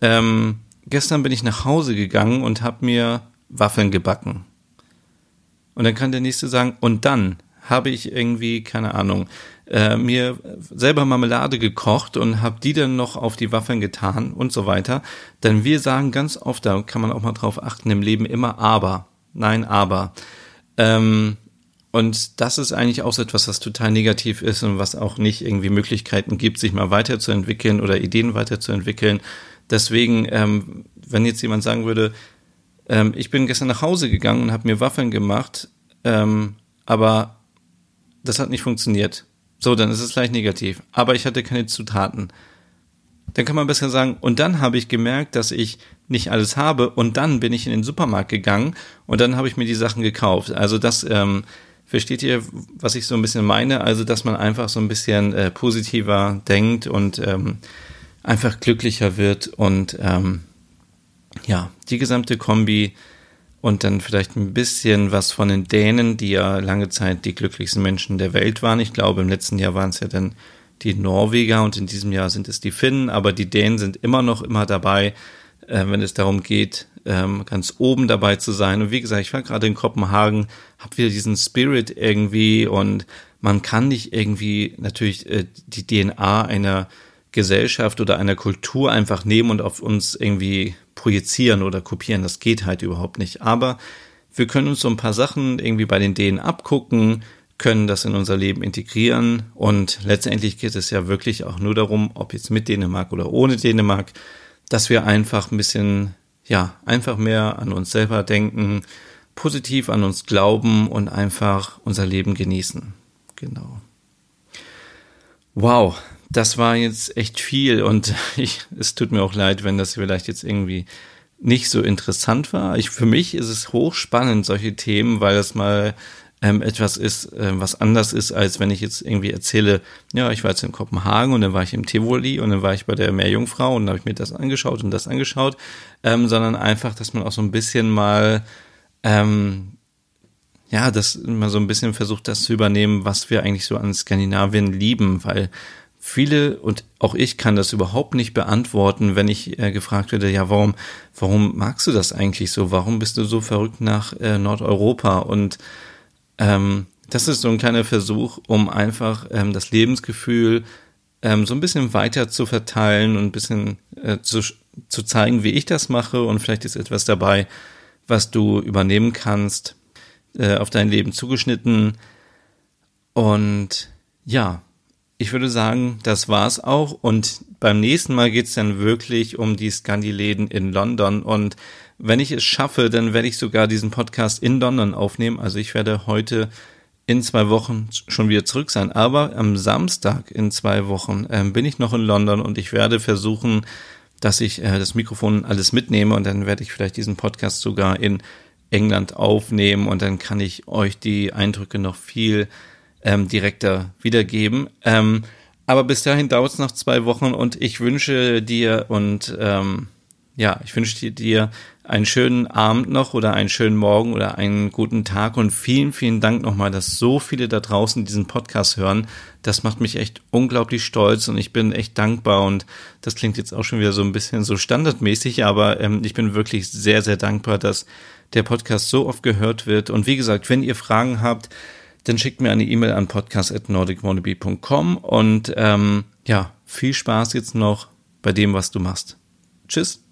ähm, gestern bin ich nach Hause gegangen und habe mir Waffeln gebacken. Und dann kann der nächste sagen, und dann habe ich irgendwie, keine Ahnung, äh, mir selber Marmelade gekocht und habe die dann noch auf die Waffeln getan und so weiter. Denn wir sagen ganz oft, da kann man auch mal drauf achten, im Leben immer aber. Nein, aber. Ähm, und das ist eigentlich auch so etwas, was total negativ ist und was auch nicht irgendwie Möglichkeiten gibt, sich mal weiterzuentwickeln oder Ideen weiterzuentwickeln. Deswegen, ähm, wenn jetzt jemand sagen würde, ähm, ich bin gestern nach Hause gegangen und habe mir Waffeln gemacht, ähm, aber das hat nicht funktioniert. So, dann ist es gleich negativ. Aber ich hatte keine Zutaten. Dann kann man besser sagen, und dann habe ich gemerkt, dass ich nicht alles habe und dann bin ich in den Supermarkt gegangen und dann habe ich mir die Sachen gekauft. Also das, ähm, versteht ihr, was ich so ein bisschen meine? Also, dass man einfach so ein bisschen äh, positiver denkt und ähm, einfach glücklicher wird und ähm, ja, die gesamte Kombi und dann vielleicht ein bisschen was von den Dänen, die ja lange Zeit die glücklichsten Menschen der Welt waren. Ich glaube, im letzten Jahr waren es ja dann die Norweger und in diesem Jahr sind es die Finnen, aber die Dänen sind immer noch immer dabei, äh, wenn es darum geht, ähm, ganz oben dabei zu sein. Und wie gesagt, ich war gerade in Kopenhagen, habe wieder diesen Spirit irgendwie und man kann nicht irgendwie natürlich äh, die DNA einer Gesellschaft oder einer Kultur einfach nehmen und auf uns irgendwie projizieren oder kopieren. Das geht halt überhaupt nicht. Aber wir können uns so ein paar Sachen irgendwie bei den Dänen abgucken, können das in unser Leben integrieren und letztendlich geht es ja wirklich auch nur darum, ob jetzt mit Dänemark oder ohne Dänemark, dass wir einfach ein bisschen, ja, einfach mehr an uns selber denken, positiv an uns glauben und einfach unser Leben genießen. Genau. Wow, das war jetzt echt viel und ich, es tut mir auch leid, wenn das vielleicht jetzt irgendwie nicht so interessant war. Ich, für mich ist es hochspannend, solche Themen, weil das mal ähm, etwas ist, äh, was anders ist, als wenn ich jetzt irgendwie erzähle, ja, ich war jetzt in Kopenhagen und dann war ich im Tivoli und dann war ich bei der Meerjungfrau und dann habe ich mir das angeschaut und das angeschaut, ähm, sondern einfach, dass man auch so ein bisschen mal ähm, ja, dass man so ein bisschen versucht, das zu übernehmen, was wir eigentlich so an Skandinavien lieben, weil viele und auch ich kann das überhaupt nicht beantworten, wenn ich äh, gefragt werde, ja, warum, warum magst du das eigentlich so? Warum bist du so verrückt nach äh, Nordeuropa? Und ähm, das ist so ein kleiner Versuch, um einfach ähm, das Lebensgefühl ähm, so ein bisschen weiter zu verteilen und ein bisschen äh, zu, zu zeigen, wie ich das mache. Und vielleicht ist etwas dabei, was du übernehmen kannst, äh, auf dein Leben zugeschnitten. Und ja, ich würde sagen, das war's auch. Und beim nächsten Mal geht's dann wirklich um die Scandi-Läden in London. Und wenn ich es schaffe, dann werde ich sogar diesen Podcast in London aufnehmen. Also ich werde heute in zwei Wochen schon wieder zurück sein. Aber am Samstag in zwei Wochen äh, bin ich noch in London und ich werde versuchen, dass ich äh, das Mikrofon alles mitnehme und dann werde ich vielleicht diesen Podcast sogar in England aufnehmen und dann kann ich euch die Eindrücke noch viel ähm, direkter wiedergeben. Ähm, aber bis dahin dauert es noch zwei Wochen und ich wünsche dir und ähm, ja, ich wünsche dir einen schönen Abend noch oder einen schönen Morgen oder einen guten Tag und vielen, vielen Dank nochmal, dass so viele da draußen diesen Podcast hören. Das macht mich echt unglaublich stolz und ich bin echt dankbar und das klingt jetzt auch schon wieder so ein bisschen so standardmäßig, aber ähm, ich bin wirklich sehr, sehr dankbar, dass der Podcast so oft gehört wird. Und wie gesagt, wenn ihr Fragen habt, dann schickt mir eine E-Mail an podcast.nordicwannabe.com und ähm, ja, viel Spaß jetzt noch bei dem, was du machst. Tschüss.